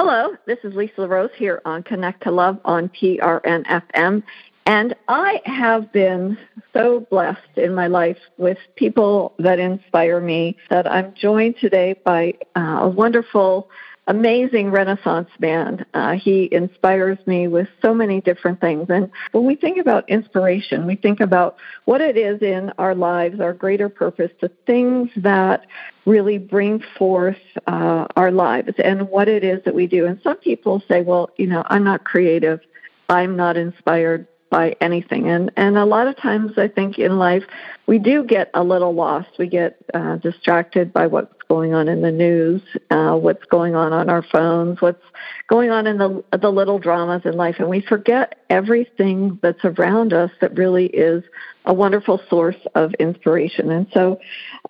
Hello, this is Lisa LaRose here on Connect to Love on PRNFM. And I have been so blessed in my life with people that inspire me that I'm joined today by uh, a wonderful amazing Renaissance man. Uh, he inspires me with so many different things. And when we think about inspiration, we think about what it is in our lives, our greater purpose, the things that really bring forth uh, our lives and what it is that we do. And some people say, well, you know, I'm not creative. I'm not inspired by anything. And and a lot of times I think in life we do get a little lost. We get uh, distracted by what's going on in the news, uh, what's going on on our phones, what's going on in the the little dramas in life, and we forget everything that's around us that really is a wonderful source of inspiration. And so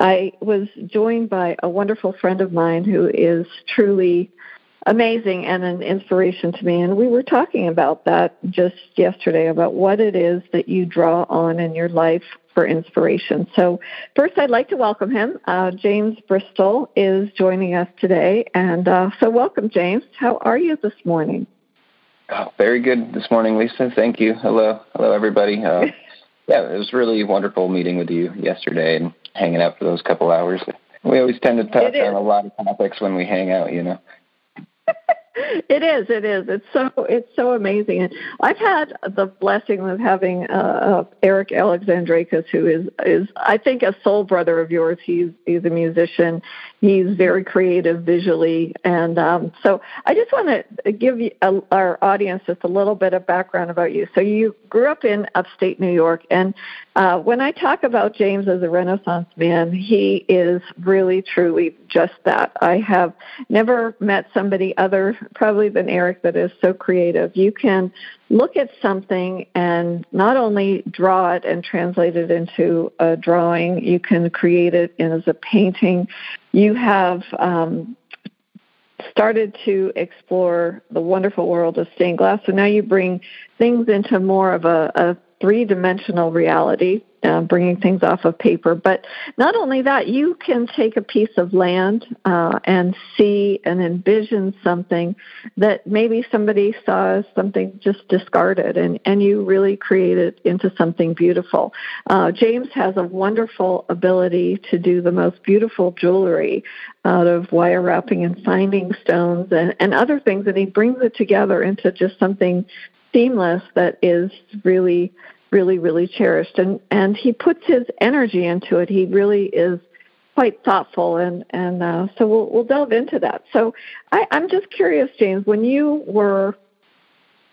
I was joined by a wonderful friend of mine who is truly amazing and an inspiration to me. And we were talking about that just yesterday about what it is that you draw on in your life for inspiration. So, first, I'd like to welcome him. Uh, James Bristol is joining us today. And uh, so, welcome, James. How are you this morning? Oh, very good this morning, Lisa. Thank you. Hello. Hello, everybody. Uh, yeah, it was really wonderful meeting with you yesterday and hanging out for those couple hours. We always tend to touch on a lot of topics when we hang out, you know. it is. It is. It's so. It's so amazing. And I've had the blessing of having uh, uh, Eric Alexandrakis, who is is I think a soul brother of yours. He's he's a musician. He's very creative visually, and um, so I just want to give you, uh, our audience just a little bit of background about you. So you grew up in upstate New York, and uh, when I talk about James as a Renaissance man, he is really truly just that. I have never met somebody other probably than Eric that is so creative. You can look at something and not only draw it and translate it into a drawing, you can create it as a painting. You have um, started to explore the wonderful world of stained glass. So now you bring things into more of a, a three dimensional reality uh, bringing things off of paper. But not only that, you can take a piece of land uh, and see and envision something that maybe somebody saw as something just discarded, and, and you really create it into something beautiful. Uh, James has a wonderful ability to do the most beautiful jewelry out of wire wrapping and finding stones and, and other things, and he brings it together into just something seamless that is really really, really cherished. And, and he puts his energy into it. He really is quite thoughtful. And, and uh, so we'll, we'll delve into that. So I, I'm just curious, James, when you were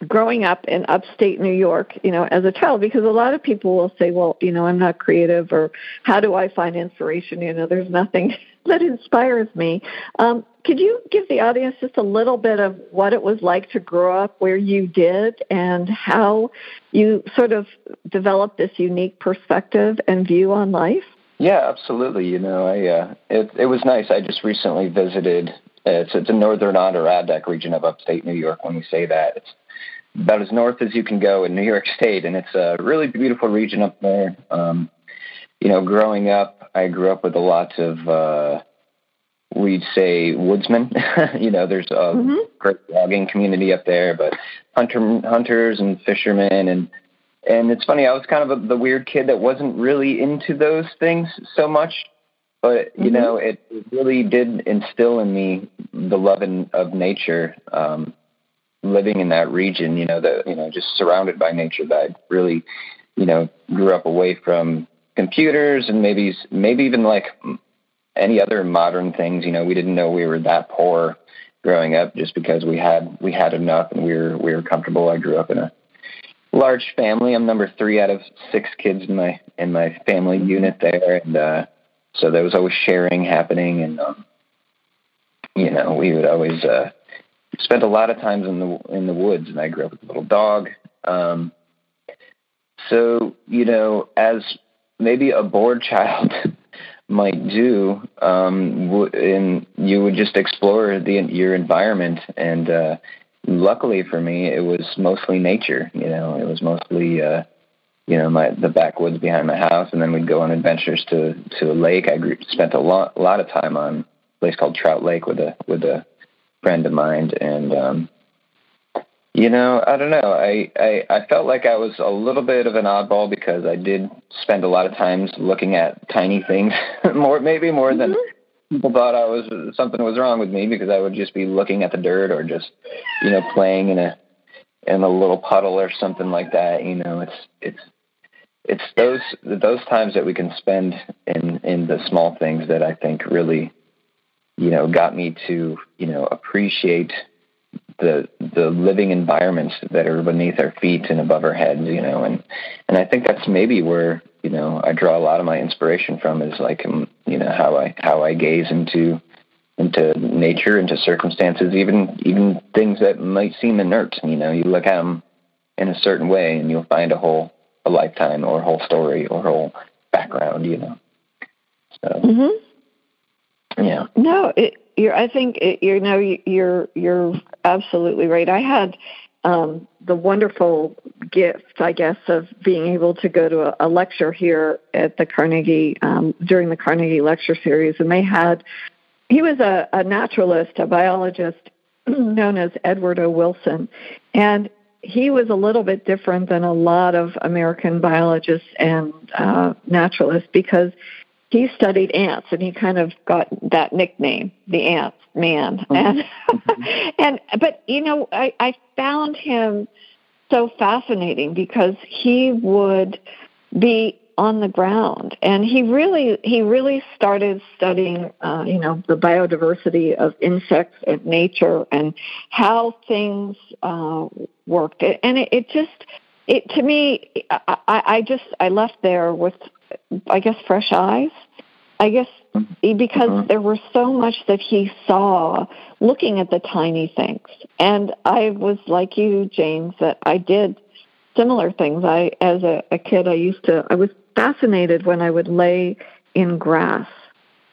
growing up in upstate New York, you know, as a child, because a lot of people will say, well, you know, I'm not creative or how do I find inspiration? You know, there's nothing that inspires me. Um, could you give the audience just a little bit of what it was like to grow up where you did and how you sort of developed this unique perspective and view on life? Yeah, absolutely. You know, I uh, it it was nice. I just recently visited. It's it's a northern Adirondack region of upstate New York. When we say that, it's about as north as you can go in New York State, and it's a really beautiful region up there. Um, you know, growing up, I grew up with a lot of uh, we'd say woodsmen. you know, there's a mm-hmm. great logging community up there, but hunter hunters and fishermen and and it's funny. I was kind of a, the weird kid that wasn't really into those things so much, but you mm-hmm. know, it, it really did instill in me the love in, of nature. Um, living in that region, you know, that you know, just surrounded by nature, that I really, you know, grew up away from computers and maybe maybe even like any other modern things. You know, we didn't know we were that poor growing up just because we had we had enough and we were we were comfortable. I grew up in a large family. I'm number three out of six kids in my in my family unit there, and uh, so there was always sharing happening, and um, you know we would always uh, spend a lot of times in the in the woods. And I grew up with a little dog. Um, so you know, as maybe a bored child might do, um, w- and you would just explore the your environment. And uh, luckily for me, it was mostly nature. You know, it was mostly uh, you know my the backwoods behind my house, and then we'd go on adventures to to a lake. I grew, spent a lot a lot of time on a place called Trout Lake with a with a friend of mine, and um, you know, I don't know. I, I I felt like I was a little bit of an oddball because I did spend a lot of times looking at tiny things more, maybe more mm-hmm. than people thought I was something was wrong with me because I would just be looking at the dirt or just you know playing in a in a little puddle or something like that. You know, it's it's it's those those times that we can spend in in the small things that I think really you know got me to you know appreciate the the living environments that are beneath our feet and above our heads, you know, and and I think that's maybe where you know I draw a lot of my inspiration from is like um, you know how I how I gaze into into nature, into circumstances, even even things that might seem inert. You know, you look at them in a certain way, and you'll find a whole a lifetime or a whole story or a whole background. You know, so mm-hmm. yeah. No, it, you're, I think it, you know you're you're absolutely right. I had um, the wonderful gift, I guess, of being able to go to a, a lecture here at the Carnegie um, during the Carnegie Lecture Series, and they had he was a, a naturalist, a biologist known as Edward O. Wilson, and he was a little bit different than a lot of American biologists and uh, naturalists because he studied ants and he kind of got that nickname, the ant man. Mm-hmm. And and but you know, I, I found him so fascinating because he would be on the ground and he really he really started studying uh, you know the biodiversity of insects and nature and how things uh, worked and it, it just it to me I, I just I left there with I guess fresh eyes. I guess because uh-huh. there was so much that he saw looking at the tiny things. And I was like you, James, that I did similar things. I as a, a kid I used to I was fascinated when I would lay in grass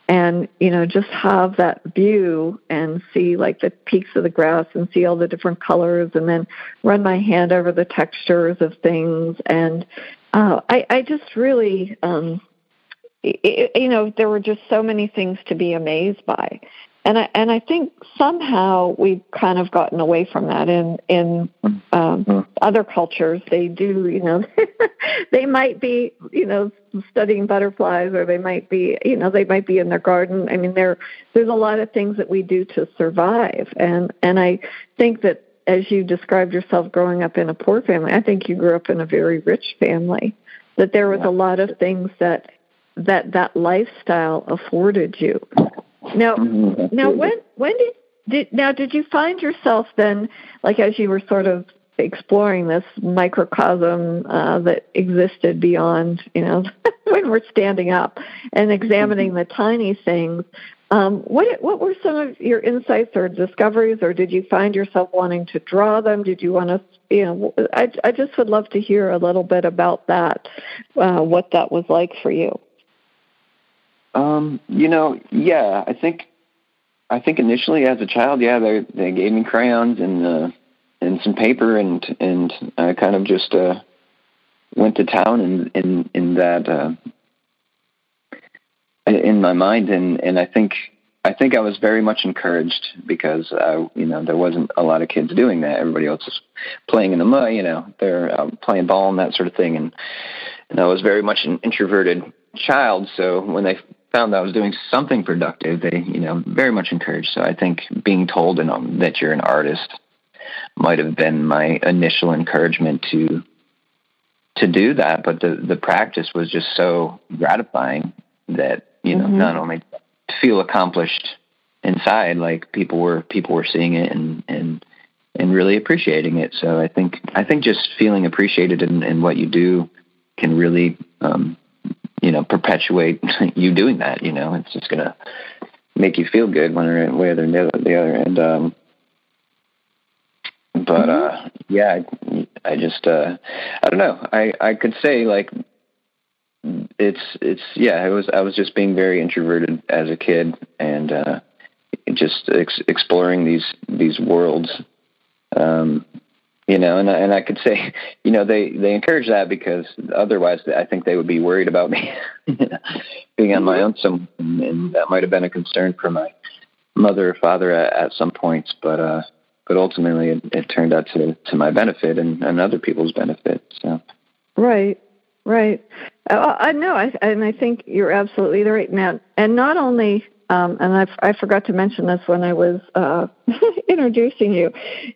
and you know just have that view and see like the peaks of the grass and see all the different colors and then run my hand over the textures of things and uh, I, I just really um, it, you know, there were just so many things to be amazed by. And I, and I think somehow we've kind of gotten away from that in in um, mm-hmm. other cultures. They do, you know, they might be, you know, studying butterflies, or they might be, you know, they might be in their garden. I mean, there there's a lot of things that we do to survive, and and I think that as you described yourself growing up in a poor family, I think you grew up in a very rich family. That there was a lot of things that that that lifestyle afforded you. Now, mm-hmm. now when when did did now did you find yourself then like as you were sort of exploring this microcosm uh, that existed beyond you know when we're standing up and examining mm-hmm. the tiny things um, what what were some of your insights or discoveries or did you find yourself wanting to draw them did you want to you know i i just would love to hear a little bit about that uh, what that was like for you um, you know, yeah, I think I think initially as a child, yeah, they they gave me crayons and uh, and some paper, and and I kind of just uh, went to town in in in that uh, in my mind, and and I think I think I was very much encouraged because uh, you know there wasn't a lot of kids doing that. Everybody else was playing in the mud, you know, they're uh, playing ball and that sort of thing, and and I was very much an introverted child. So when they found that I was doing something productive, they, you know, very much encouraged. So I think being told and um, that you're an artist might have been my initial encouragement to to do that. But the the practice was just so gratifying that you know mm-hmm. not only feel accomplished inside, like people were people were seeing it and and and really appreciating it. So I think I think just feeling appreciated in, in what you do can really um, you know, perpetuate you doing that. You know, it's just gonna make you feel good one way or the other. The other. And um, but mm-hmm. uh, yeah, I, I just uh, I don't know. I I could say like it's it's yeah. It was I was just being very introverted as a kid and uh, just ex- exploring these these worlds. Um, you know, and and I could say, you know, they they encourage that because otherwise, I think they would be worried about me being on my own. Some, and that might have been a concern for my mother or father at, at some points, but uh, but ultimately it, it turned out to to my benefit and, and other people's benefit. So right, right. Uh, I know, I, and I think you're absolutely right, Matt. And not only um, and I, I forgot to mention this when I was uh, introducing you.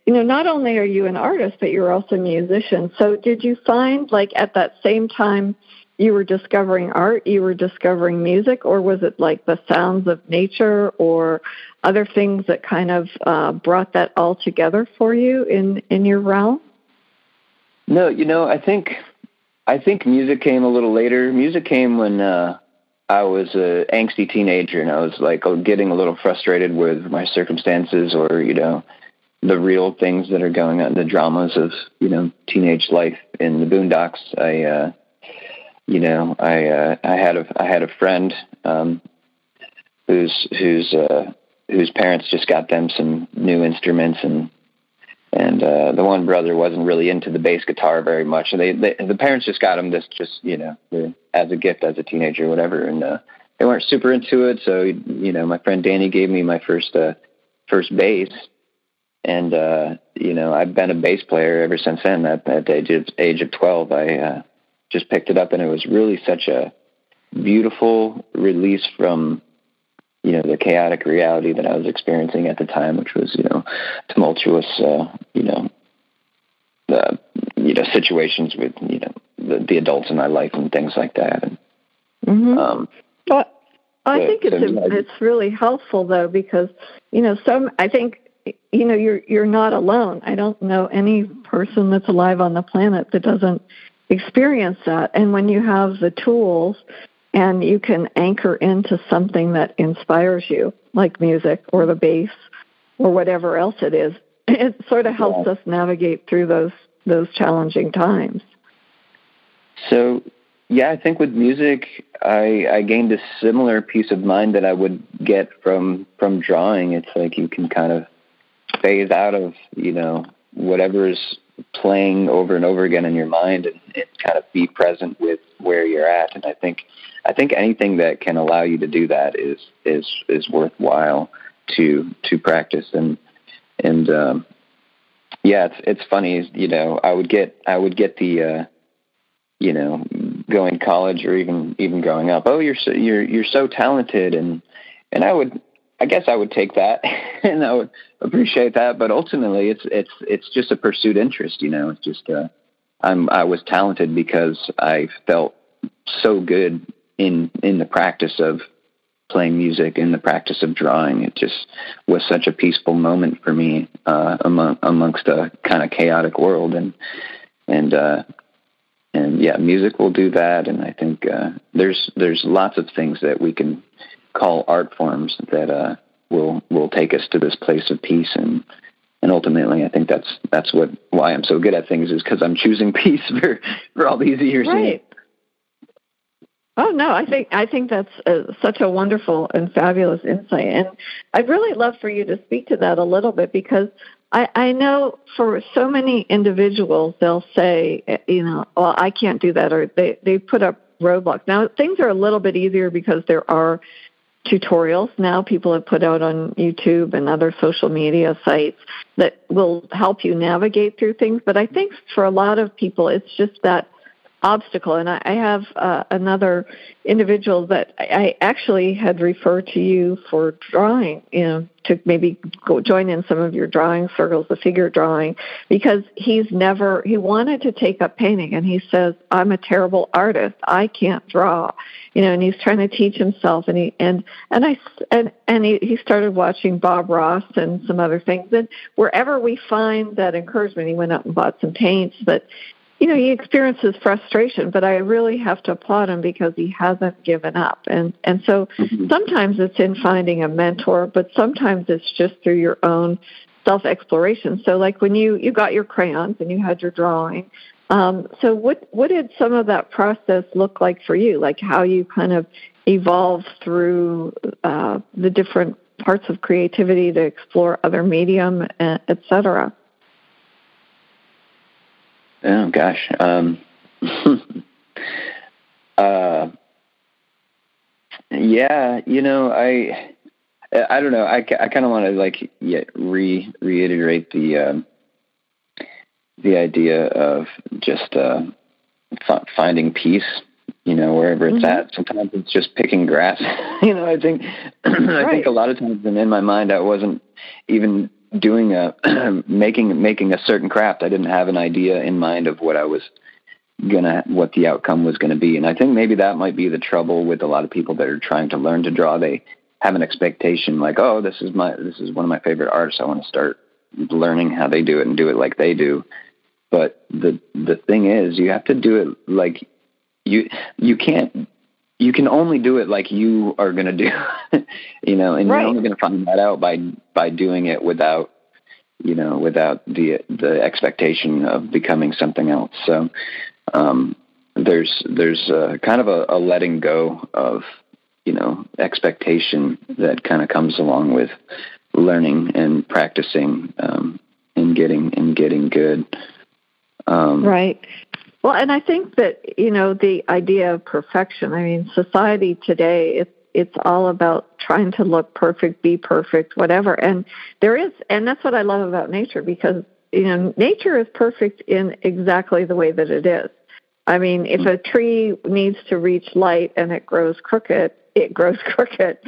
You know, not only are you an artist, but you're also a musician. So, did you find, like, at that same time you were discovering art, you were discovering music, or was it like the sounds of nature or other things that kind of uh, brought that all together for you in in your realm? No, you know, I think I think music came a little later. Music came when uh, I was a angsty teenager and I was like getting a little frustrated with my circumstances or, you know, the real things that are going on, the dramas of, you know, teenage life in the boondocks. I, uh, you know, I, uh, I had a, I had a friend, um, whose, whose, uh, whose parents just got them some new instruments and and uh, the one brother wasn't really into the bass guitar very much. And they, they the parents just got him this just you know as a gift as a teenager or whatever, and uh, they weren't super into it. So you know, my friend Danny gave me my first uh, first bass, and uh, you know I've been a bass player ever since then. At, at the age of, age of twelve, I uh, just picked it up, and it was really such a beautiful release from you know the chaotic reality that I was experiencing at the time, which was you know tumultuous, uh, you know, the you know situations with you know the, the adults in my life and things like that. And, mm-hmm. um, well, I think it's a, it's really helpful though because you know some I think you know you're you're not alone. I don't know any person that's alive on the planet that doesn't experience that. And when you have the tools and you can anchor into something that inspires you, like music or the bass or whatever else it is. It sort of helps yeah. us navigate through those those challenging times. So, yeah, I think with music, I I gained a similar peace of mind that I would get from from drawing. It's like you can kind of phase out of you know whatever's playing over and over again in your mind and, and kind of be present with where you're at. And I think I think anything that can allow you to do that is is is worthwhile to to practice and and um yeah it's it's funny you know I would get I would get the uh you know going college or even even growing up oh you're so you're you're so talented and and I would I guess I would take that and I would appreciate that but ultimately it's it's it's just a pursued interest you know it's just uh I'm I was talented because I felt so good in in the practice of playing music in the practice of drawing. It just was such a peaceful moment for me uh, among, amongst a kind of chaotic world, and and uh, and yeah, music will do that. And I think uh, there's there's lots of things that we can call art forms that uh, will will take us to this place of peace and. And ultimately, I think that's that's what why I'm so good at things is because I'm choosing peace for for all these years. Right. Oh no, I think I think that's uh, such a wonderful and fabulous insight, and I'd really love for you to speak to that a little bit because I, I know for so many individuals they'll say, uh, you know, well I can't do that, or they they put up roadblocks. Now things are a little bit easier because there are tutorials now people have put out on YouTube and other social media sites that will help you navigate through things. But I think for a lot of people, it's just that obstacle. And I, I have uh, another individual that I actually had referred to you for drawing, you know, to maybe go join in some of your drawing circles, the figure drawing, because he's never, he wanted to take up painting and he says, I'm a terrible artist. I can't draw, you know, and he's trying to teach himself and he, and, and I, and, and he, he started watching Bob Ross and some other things. And wherever we find that encouragement, he went out and bought some paints, but you know, he experiences frustration, but I really have to applaud him because he hasn't given up. And and so mm-hmm. sometimes it's in finding a mentor, but sometimes it's just through your own self exploration. So like when you you got your crayons and you had your drawing, um, so what what did some of that process look like for you? Like how you kind of evolved through uh, the different parts of creativity to explore other medium, et cetera. Oh gosh. Um, uh, yeah, you know, I I don't know. I, I kind of want to like yet re reiterate the um, the idea of just uh, f- finding peace. You know, wherever it's mm-hmm. at. Sometimes it's just picking grass. you know, I think right. I think a lot of times in my mind I wasn't even doing a making making a certain craft. I didn't have an idea in mind of what I was gonna what the outcome was gonna be. And I think maybe that might be the trouble with a lot of people that are trying to learn to draw. They have an expectation like, oh, this is my this is one of my favorite artists. I want to start learning how they do it and do it like they do. But the the thing is, you have to do it like you you can't you can only do it like you are going to do, you know, and right. you're only going to find that out by by doing it without, you know, without the the expectation of becoming something else. So um, there's there's a, kind of a, a letting go of you know expectation that kind of comes along with learning and practicing um, and getting and getting good. Um, right. Well, and I think that you know the idea of perfection. I mean, society today it's it's all about trying to look perfect, be perfect, whatever. And there is, and that's what I love about nature because you know nature is perfect in exactly the way that it is. I mean, if a tree needs to reach light and it grows crooked, it grows crooked,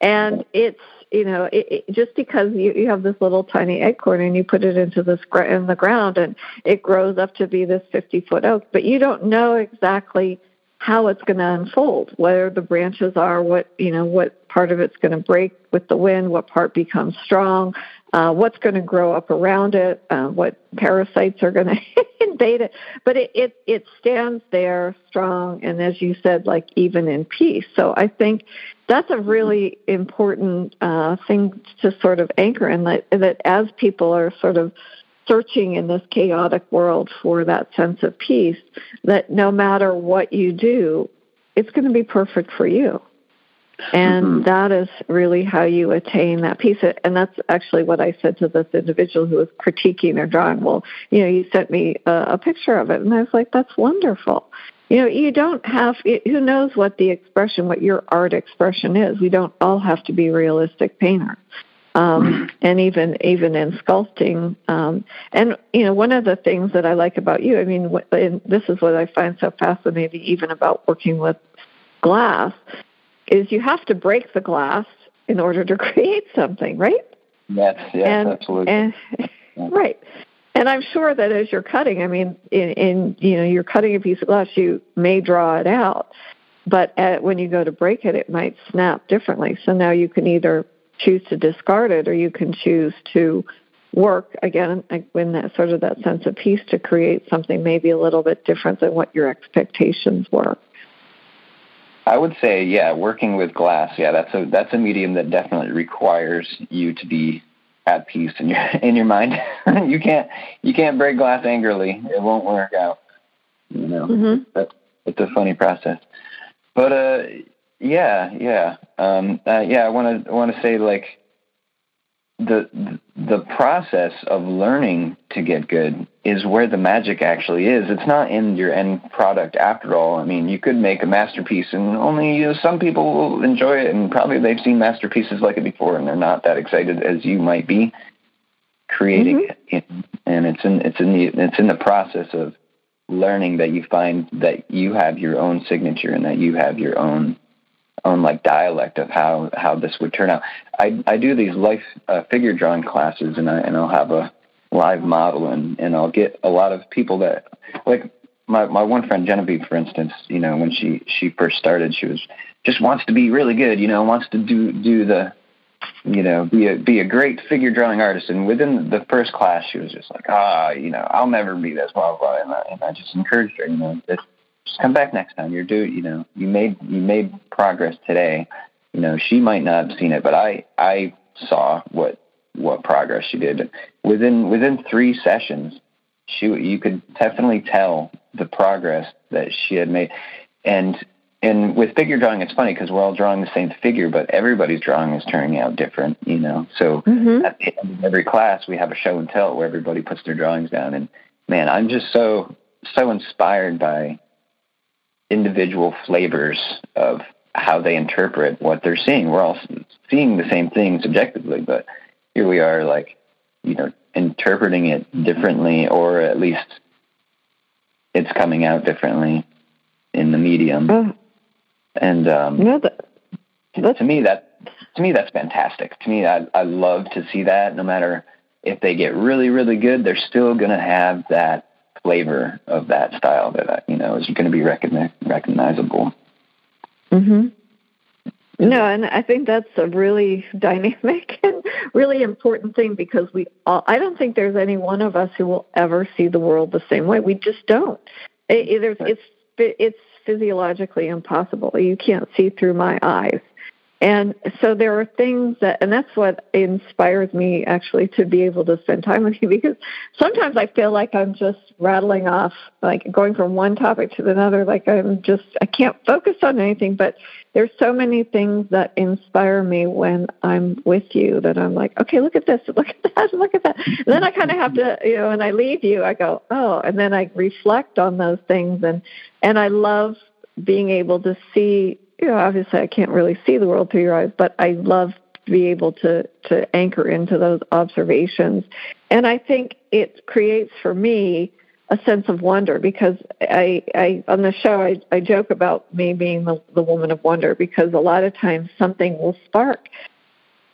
and it's you know, it, it, just because you, you have this little tiny acorn and you put it into this gr- in the ground and it grows up to be this 50 foot oak, but you don't know exactly how it's going to unfold, where the branches are, what you know, what part of it's going to break with the wind, what part becomes strong, uh, what's going to grow up around it, uh, what parasites are going to invade it. But it, it it stands there strong, and as you said, like even in peace. So I think that's a really important uh, thing to sort of anchor in that that as people are sort of searching in this chaotic world for that sense of peace, that no matter what you do, it's going to be perfect for you. And mm-hmm. that is really how you attain that peace. And that's actually what I said to this individual who was critiquing their drawing. Well, you know, you sent me a, a picture of it. And I was like, that's wonderful. You know, you don't have, who knows what the expression, what your art expression is. We don't all have to be realistic painters um, and even even in sculpting. Um, and you know, one of the things that I like about you, I mean, and this is what I find so fascinating, even about working with glass, is you have to break the glass in order to create something, right? Yes, yes, and, absolutely. And, right. And I'm sure that as you're cutting, I mean, in, in you know, you're cutting a piece of glass, you may draw it out, but at, when you go to break it, it might snap differently. So now you can either choose to discard it, or you can choose to work again in that sort of that sense of peace to create something maybe a little bit different than what your expectations were. I would say, yeah, working with glass, yeah, that's a that's a medium that definitely requires you to be at peace in your in your mind. you can't you can't break glass angrily; it won't work out. You know, mm-hmm. that's it's a funny process. But uh, yeah, yeah, um, uh, yeah. I want to want to say like the the process of learning to get good is where the magic actually is. It's not in your end product after all. I mean, you could make a masterpiece and only you know, some people will enjoy it and probably they've seen masterpieces like it before and they're not that excited as you might be creating mm-hmm. it. And it's in it's in the it's in the process of learning that you find that you have your own signature and that you have your own own like dialect of how how this would turn out. I I do these life uh, figure drawing classes, and I and I'll have a live model, and and I'll get a lot of people that like my my one friend Genevieve, for instance. You know, when she she first started, she was just wants to be really good. You know, wants to do do the you know, be a be a great figure drawing artist. And within the first class, she was just like, ah, you know, I'll never be this, blah blah. And I, and I just encouraged her, you know, just come back next time. You're due. You know, you made you made progress today. You know, she might not have seen it, but I I saw what what progress she did within within three sessions. She you could definitely tell the progress that she had made, and and with figure drawing, it's funny because we're all drawing the same figure, but everybody's drawing is turning out different, you know. So mm-hmm. at the end of every class, we have a show and tell where everybody puts their drawings down, and man, I'm just so so inspired by individual flavors of how they interpret what they're seeing. We're all seeing the same thing subjectively, but here we are, like you know, interpreting it differently, or at least it's coming out differently in the medium. And um, no, that, to me, that to me that's fantastic. To me, I I love to see that. No matter if they get really really good, they're still going to have that flavor of that style that you know is going to be recogni- recognizable. Mhm. No, and I think that's a really dynamic and really important thing because we all, I don't think there's any one of us who will ever see the world the same way. We just don't. It, it, it's it's physiologically impossible. You can't see through my eyes. And so there are things that, and that's what inspires me actually to be able to spend time with you because sometimes I feel like I'm just rattling off, like going from one topic to another, like I'm just, I can't focus on anything, but there's so many things that inspire me when I'm with you that I'm like, okay, look at this, look at that, look at that. And then I kind of have to, you know, when I leave you, I go, oh, and then I reflect on those things and, and I love being able to see you know, obviously I can't really see the world through your eyes, but I love to be able to to anchor into those observations. And I think it creates for me a sense of wonder because I, I on the show I, I joke about me being the, the woman of wonder because a lot of times something will spark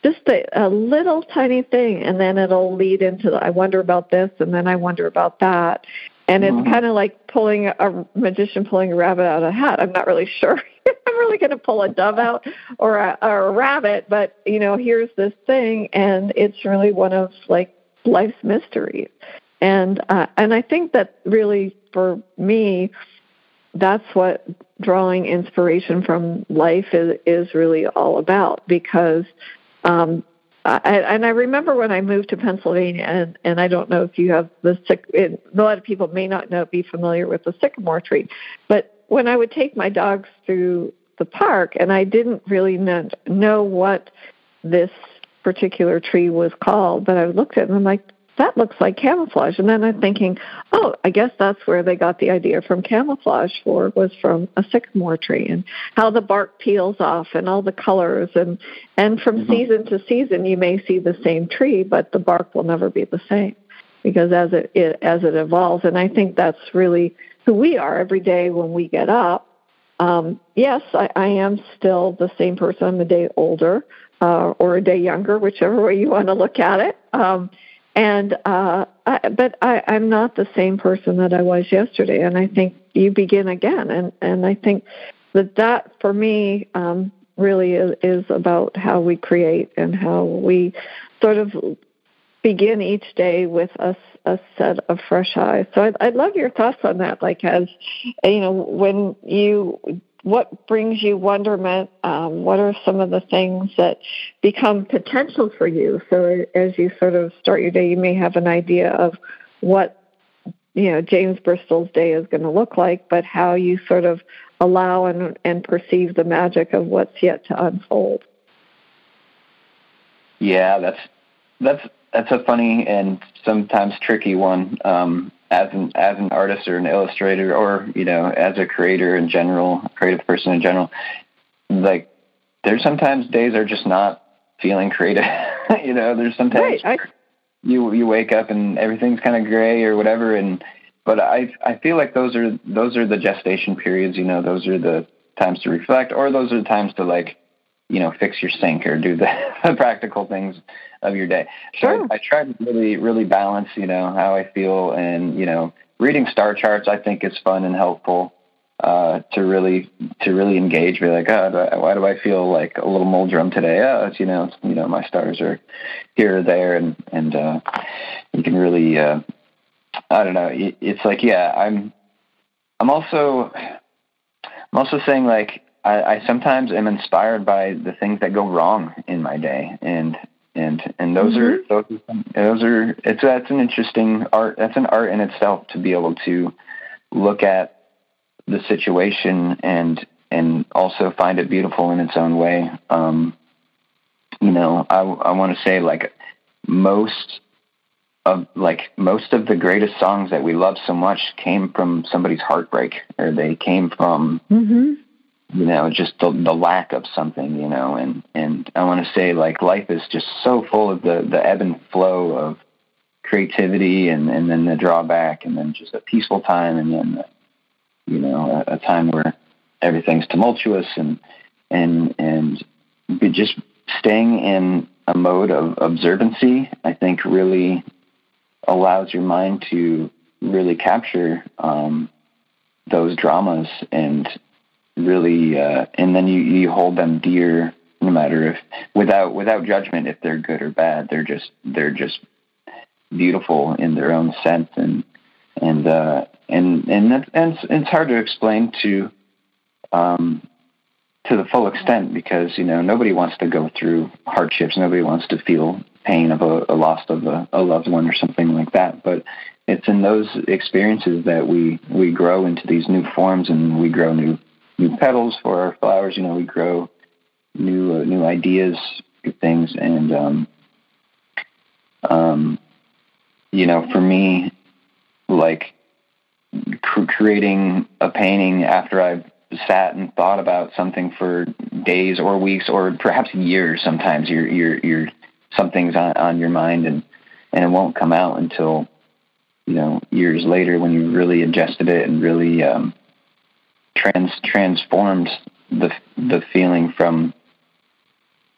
just a, a little tiny thing and then it'll lead into the, I wonder about this and then I wonder about that. And it's mm-hmm. kind of like pulling a magician pulling a rabbit out of a hat. I'm not really sure I'm really going to pull a dove out or a, or a rabbit, but you know, here's this thing, and it's really one of like life's mysteries. And uh, and I think that really for me, that's what drawing inspiration from life is is really all about because. Um, I, and I remember when I moved to Pennsylvania, and, and I don't know if you have the a lot of people may not know be familiar with the sycamore tree, but when I would take my dogs through the park, and I didn't really know what this particular tree was called, but I looked at it and I'm like, that looks like camouflage. And then I'm thinking, oh, I guess that's where they got the idea from camouflage for was from a sycamore tree and how the bark peels off and all the colors and and from mm-hmm. season to season you may see the same tree, but the bark will never be the same because as it, it as it evolves. And I think that's really who we are every day when we get up. Um, yes, I, I am still the same person. I'm a day older uh, or a day younger, whichever way you want to look at it. Um, and uh, I, but I, I'm not the same person that I was yesterday. And I think you begin again. And and I think that that for me um, really is, is about how we create and how we sort of begin each day with a, a set of fresh eyes. So I'd, I'd love your thoughts on that. Like, as you know, when you what brings you wonderment? Um, what are some of the things that become potential for you? So as you sort of start your day, you may have an idea of what you know James Bristol's day is going to look like, but how you sort of allow and, and perceive the magic of what's yet to unfold. Yeah, that's that's that's a funny and sometimes tricky one. Um, as an as an artist or an illustrator, or you know, as a creator in general, creative person in general, like there's sometimes days are just not feeling creative. you know, there's sometimes right, I... you you wake up and everything's kind of gray or whatever, and but I I feel like those are those are the gestation periods. You know, those are the times to reflect, or those are the times to like you know, fix your sink or do the, the practical things of your day. Sure. So I, I try to really, really balance, you know, how I feel and, you know, reading star charts I think is fun and helpful uh, to really to really engage. Be like, oh, why do I feel like a little muldrum today? Oh, it's you know, it's, you know, my stars are here or there, and and uh, you can really, uh, I don't know. It's like, yeah, I'm, I'm also, I'm also saying like I, I sometimes am inspired by the things that go wrong in my day, and and and those mm-hmm. are those those are it's that's an interesting art. That's an art in itself to be able to look at the situation and and also find it beautiful in its own way. Um, you know, I I want to say like most of like most of the greatest songs that we love so much came from somebody's heartbreak, or they came from. Mm-hmm you know, just the, the lack of something, you know, and, and I want to say like life is just so full of the, the ebb and flow of creativity and, and then the drawback and then just a peaceful time and then, you know, a, a time where everything's tumultuous and, and, and just staying in a mode of observancy, I think really allows your mind to really capture um, those dramas and really, uh, and then you, you hold them dear no matter if without without judgment if they're good or bad. They're just they're just beautiful in their own sense and and uh, and and, that, and it's, hard to explain to um, to the full extent because you know nobody wants to go through hardships. Nobody wants to feel pain of a, a loss of a, a loved one or something like that. But it's in those experiences that we we grow into these new forms and we grow new new petals for our flowers. You know, we grow new uh, new ideas, new things, and um, um, you know, for me, like cr- creating a painting after I've sat and thought about something for days or weeks or perhaps years. Sometimes you're you're you're something's on, on your mind and and it won't come out until you know years later when you really ingested it and really um, trans transformed the the feeling from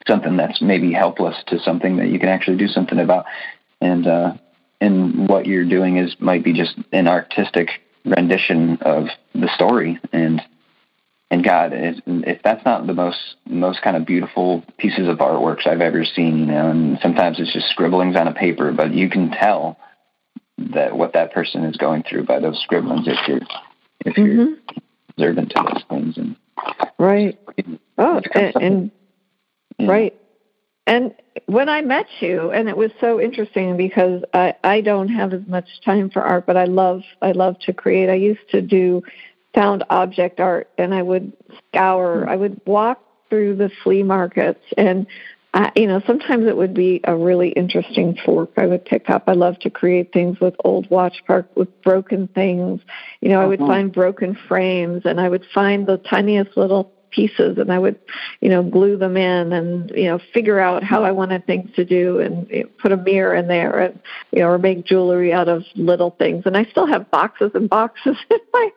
something that's maybe helpless to something that you can actually do something about and uh and what you're doing is might be just an artistic rendition of the story and and God, if, that's not the most most kind of beautiful pieces of artworks I've ever seen, you know, and sometimes it's just scribblings on a paper, but you can tell that what that person is going through by those scribblings if you're if you're mm-hmm. Observant to those things and right. Oh, and, and yeah. right. And when I met you, and it was so interesting because I, I don't have as much time for art, but I love I love to create. I used to do found object art and I would scour, I would walk through the flea markets and I, you know, sometimes it would be a really interesting fork I would pick up. I love to create things with old watch park with broken things. You know, I would uh-huh. find broken frames and I would find the tiniest little pieces and I would, you know, glue them in and, you know, figure out how I wanted things to do and you know, put a mirror in there and, you know, or make jewelry out of little things. And I still have boxes and boxes in my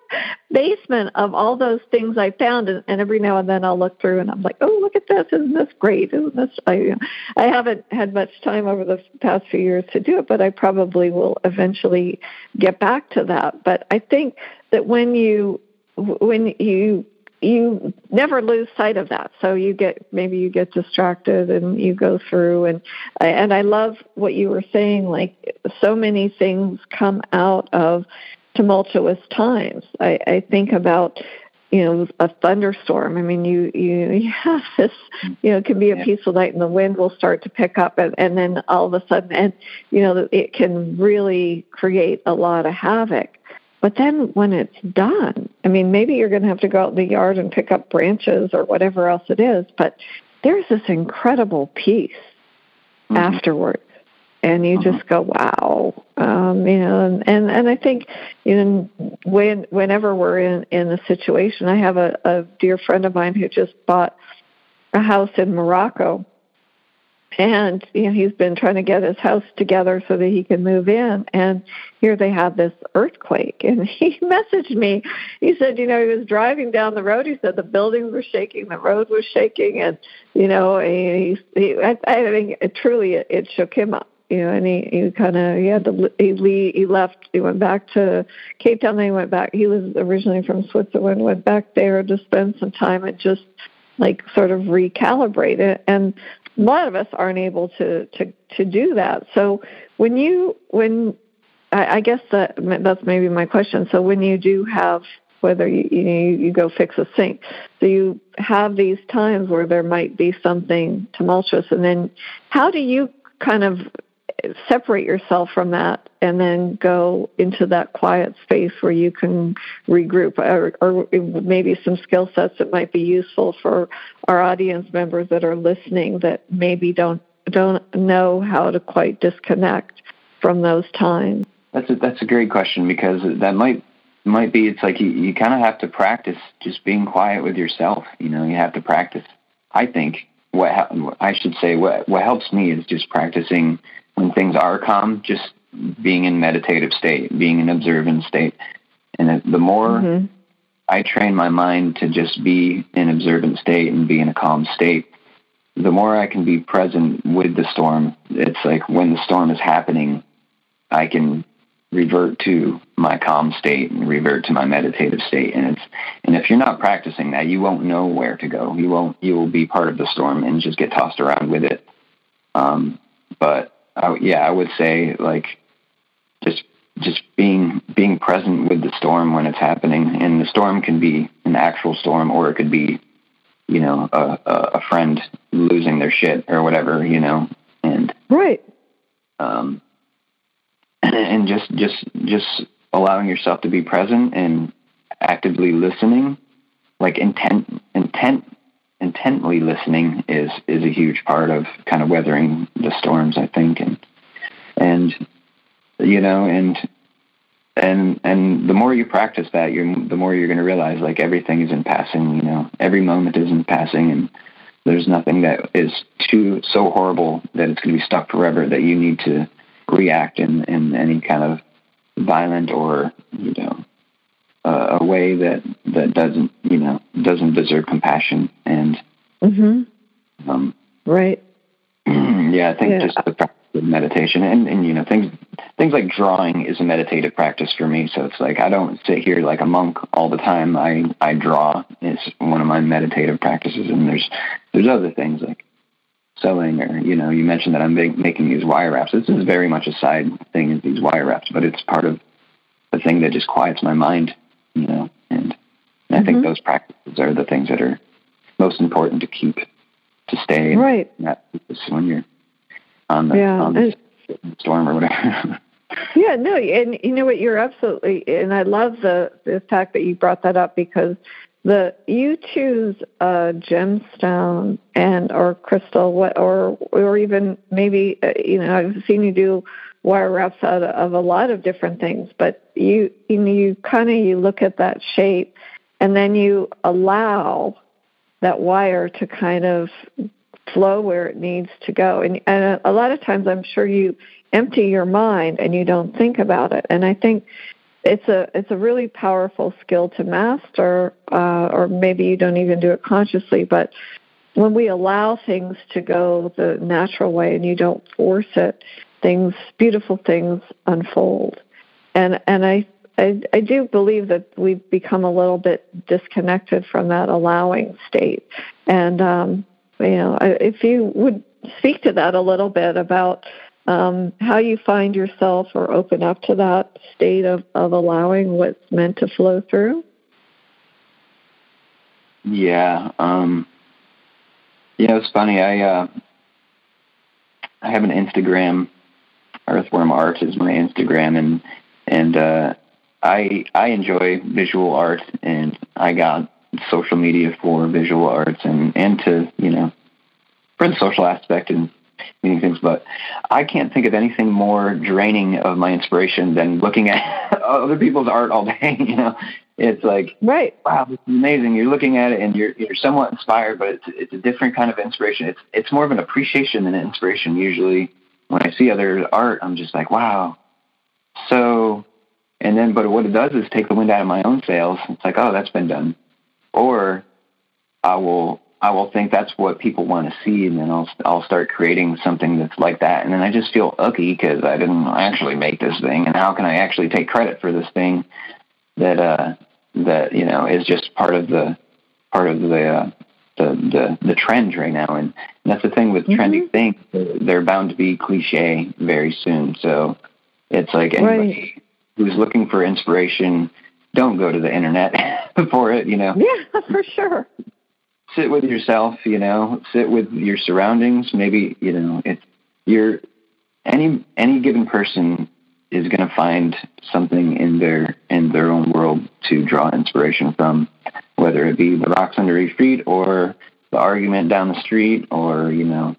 basement of all those things I found. And, and every now and then I'll look through and I'm like, oh, look at this. Isn't this great? Isn't this, I, you know, I haven't had much time over the past few years to do it, but I probably will eventually get back to that. But I think that when you, when you you never lose sight of that. So you get maybe you get distracted and you go through and and I love what you were saying. Like so many things come out of tumultuous times. I, I think about you know a thunderstorm. I mean you you, you have this you know it can be a peaceful night and the wind will start to pick up and, and then all of a sudden and you know it can really create a lot of havoc. But then when it's done, I mean, maybe you're going to have to go out in the yard and pick up branches or whatever else it is, but there's this incredible peace mm-hmm. afterwards. And you just mm-hmm. go, wow, um, you know, and, and, and I think, you know, when, whenever we're in, in a situation, I have a, a dear friend of mine who just bought a house in Morocco and you know he's been trying to get his house together so that he can move in and here they had this earthquake and he messaged me he said you know he was driving down the road he said the buildings were shaking the road was shaking and you know he, he i, I think it, truly it, it shook him up you know, and he, he kind of he had to he he left. He went back to Cape Town. Then he went back. He was originally from Switzerland. Went back there to spend some time and just like sort of recalibrate it. And a lot of us aren't able to to to do that. So when you when I, I guess that that's maybe my question. So when you do have whether you you, you go fix a sink, so you have these times where there might be something tumultuous, and then how do you kind of separate yourself from that and then go into that quiet space where you can regroup or, or maybe some skill sets that might be useful for our audience members that are listening that maybe don't don't know how to quite disconnect from those times that's a, that's a great question because that might might be it's like you, you kind of have to practice just being quiet with yourself. You know, you have to practice. I think what I should say what what helps me is just practicing when things are calm, just being in meditative state, being in observant state, and the more mm-hmm. I train my mind to just be in observant state and be in a calm state, the more I can be present with the storm. It's like when the storm is happening, I can revert to my calm state and revert to my meditative state and it's and if you're not practicing that you won't know where to go you won't you will be part of the storm and just get tossed around with it um but I, yeah i would say like just just being being present with the storm when it's happening. And the storm can be an actual storm or it could be you know a a friend losing their shit or whatever you know? And right. um and just just just allowing yourself to be present and actively listening like intent intent intently listening is is a huge part of kind of weathering the storms i think. And and you know and and and the more you practice that you're the more you're going to realize like everything is in passing you know. Every moment is in passing and there's nothing that is too so horrible that it's going to be stuck forever that you need to react in, in any kind of violent or you know uh, a way that that doesn't you know doesn't deserve compassion and mm-hmm. um, right. yeah I think yeah. just the practice of meditation and and you know things things like drawing is a meditative practice for me. So it's like I don't sit here like a monk all the time. I I draw. It's one of my meditative practices and there's there's other things like selling or you know you mentioned that i'm making these wire wraps. This is very much a side thing is these wire wraps but it's part of the thing that just quiets my mind you know and, and mm-hmm. i think those practices are the things that are most important to keep to stay right that when you're on the, yeah. on the storm or whatever yeah no and you know what you're absolutely and i love the the fact that you brought that up because the you choose a gemstone and or crystal what or or even maybe uh, you know I've seen you do wire wraps out of a lot of different things but you you, kind of you look at that shape and then you allow that wire to kind of flow where it needs to go and and a lot of times I'm sure you empty your mind and you don't think about it and I think it's a it's a really powerful skill to master, uh, or maybe you don't even do it consciously. But when we allow things to go the natural way and you don't force it, things beautiful things unfold. And and I I, I do believe that we've become a little bit disconnected from that allowing state. And um, you know, if you would speak to that a little bit about um, how you find yourself or open up to that state of, of allowing what's meant to flow through? Yeah. Um, you know, it's funny. I uh, I have an Instagram. Earthworm Art is my Instagram, and and uh, I I enjoy visual art, and I got social media for visual arts and and to you know for the social aspect and meaning things, but I can't think of anything more draining of my inspiration than looking at other people's art all day. You know, it's like, right, wow, this is amazing. You're looking at it and you're you're somewhat inspired, but it's it's a different kind of inspiration. It's it's more of an appreciation than an inspiration. Usually, when I see other art, I'm just like, wow. So, and then, but what it does is take the wind out of my own sails. It's like, oh, that's been done, or I will I will think that's what people want to see, and then I'll I'll start creating something that's like that, and then I just feel ucky because I didn't actually make this thing, and how can I actually take credit for this thing that uh that you know is just part of the part of the uh, the the the trend right now, and that's the thing with mm-hmm. trendy things; they're bound to be cliche very soon. So it's like anybody right. who's looking for inspiration, don't go to the internet for it. You know, yeah, for sure sit with yourself, you know, sit with your surroundings. Maybe, you know, it's you're any any given person is going to find something in their in their own world to draw inspiration from, whether it be the rocks under your feet or the argument down the street or you know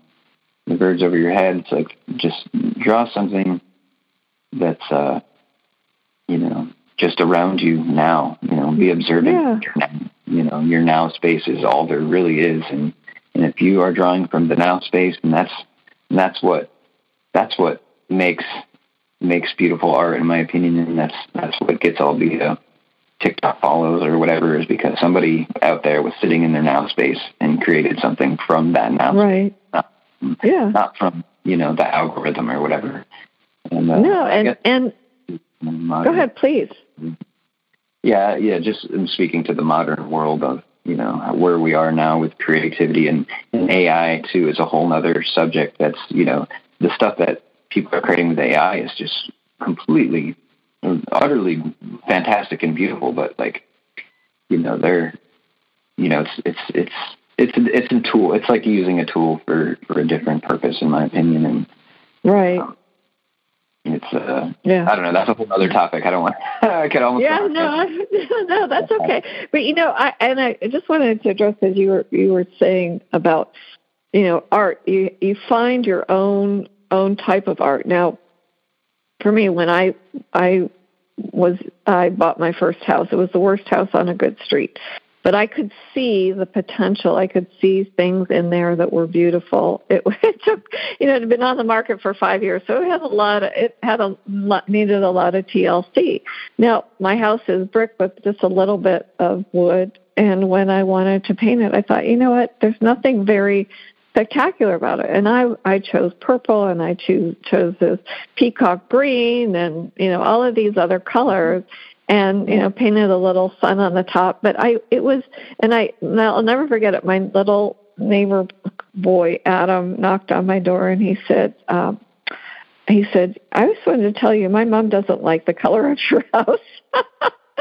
the birds over your head. It's like just draw something that's uh, you know just around you now. You know, be observant. Yeah. Your now, you know, your now space is all there really is, and and if you are drawing from the now space, and that's and that's what that's what makes makes beautiful art, in my opinion, and that's that's what gets all the uh, TikTok follows or whatever is because somebody out there was sitting in their now space and created something from that now right. space, not, yeah, not from you know the algorithm or whatever. And, uh, no, and and modern, go ahead, please. Yeah, yeah. Just speaking to the modern world of you know where we are now with creativity and, and AI too is a whole other subject. That's you know the stuff that people are creating with AI is just completely, utterly fantastic and beautiful. But like, you know, they're, you know, it's it's it's it's a, it's a tool. It's like using a tool for for a different purpose, in my opinion. And right. Um, it's uh yeah i don't know that's a whole other topic i don't want i could almost yeah no no that's okay but you know i and i just wanted to address as you were you were saying about you know art you you find your own own type of art. Now, for me, when I I was I bought my first house, it was the worst house on a good street, but I could see the potential. I could see things in there that were beautiful. It, it took, you know, it had been on the market for five years, so it had a lot. Of, it had a lot, needed a lot of TLC. Now, my house is brick with just a little bit of wood. And when I wanted to paint it, I thought, you know what? There's nothing very spectacular about it. And I I chose purple and I choose chose this peacock green and you know all of these other colors and you know painted a little sun on the top. But I it was and I I'll never forget it. My little neighbor boy Adam knocked on my door and he said. Um, he said, I just wanted to tell you, my mom doesn't like the color of your house. and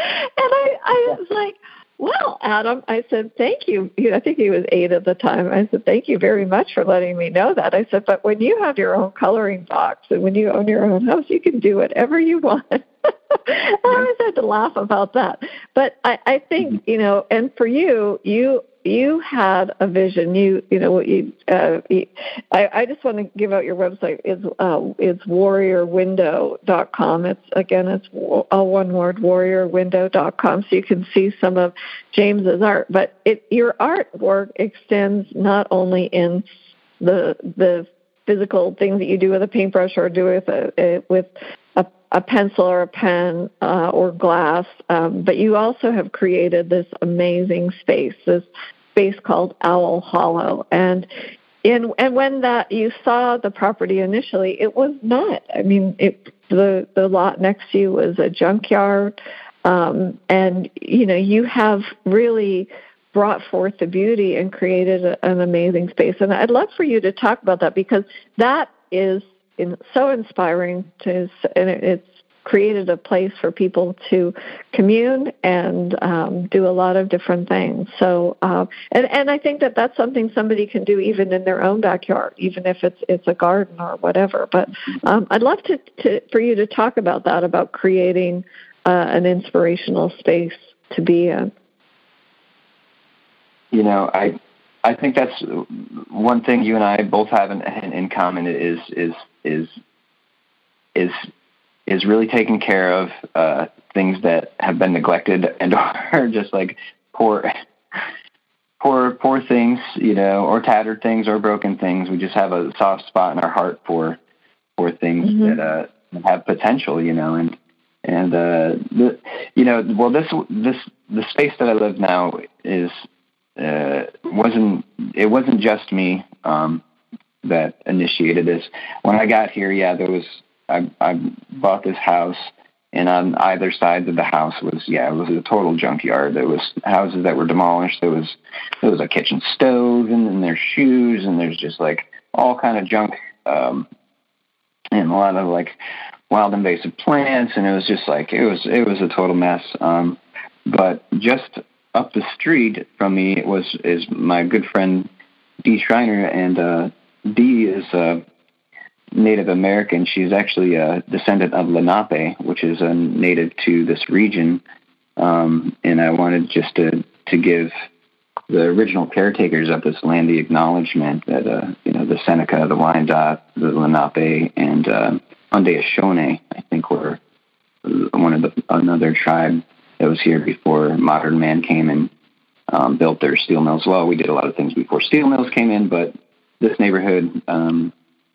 I, I was like, well, Adam, I said, thank you. I think he was eight at the time. I said, thank you very much for letting me know that. I said, but when you have your own coloring box and when you own your own house, you can do whatever you want. I always had to laugh about that. But I, I think, mm-hmm. you know, and for you, you you had a vision. You you know you, uh, you I, I just want to give out your website. It's uh, it's warriorwindow.com. It's again it's all one word warriorwindow.com. So you can see some of James's art. But it your artwork extends not only in the the physical things that you do with a paintbrush or do with a, a with a, a pencil or a pen uh, or glass, um, but you also have created this amazing space, this space called Owl Hollow, and in and when that you saw the property initially, it was not. I mean, it the the lot next to you was a junkyard, um, and you know you have really brought forth the beauty and created a, an amazing space. And I'd love for you to talk about that because that is so inspiring to, and it, it's created a place for people to commune and um, do a lot of different things. So, uh, and and I think that that's something somebody can do even in their own backyard, even if it's it's a garden or whatever. But um, I'd love to, to for you to talk about that about creating uh, an inspirational space to be in you know, I I think that's one thing you and I both have in, in common is is is is is really taking care of uh, things that have been neglected and are just like poor poor poor things, you know, or tattered things or broken things. We just have a soft spot in our heart for for things mm-hmm. that uh, have potential, you know, and and uh, the you know, well, this this the space that I live now is uh, wasn't it wasn't just me um, that initiated this. When I got here, yeah, there was I, I bought this house, and on either sides of the house was yeah, it was a total junkyard. There was houses that were demolished. There was there was a kitchen stove, and then there's shoes, and there's just like all kind of junk, um, and a lot of like wild invasive plants, and it was just like it was it was a total mess. Um, but just up the street from me was is my good friend Dee Schreiner, and uh, Dee is a Native American. She's actually a descendant of Lenape, which is a native to this region. Um, and I wanted just to to give the original caretakers of this land the acknowledgement that uh, you know the Seneca, the Wyandotte, the Lenape, and uh, Haudenosaunee, I think were one of the another tribe that was here before modern man came and um, built their steel mills. Well, we did a lot of things before steel mills came in, but this neighborhood, um,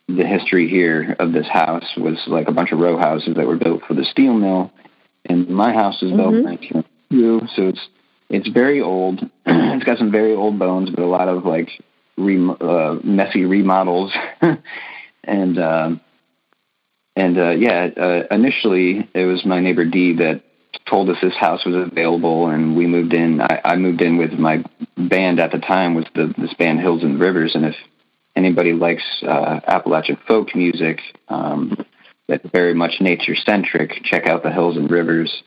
the history here of this house was like a bunch of row houses that were built for the steel mill, and my house was built mm-hmm. in 1902, so it's it's very old. it's got some very old bones, but a lot of like re- uh, messy remodels, and uh, and uh, yeah, uh, initially it was my neighbor Dee that told us this house was available, and we moved in. I, I moved in with my band at the time was the this band Hills and Rivers, and if anybody likes uh, Appalachian folk music um, that's very much nature centric, check out the Hills and Rivers.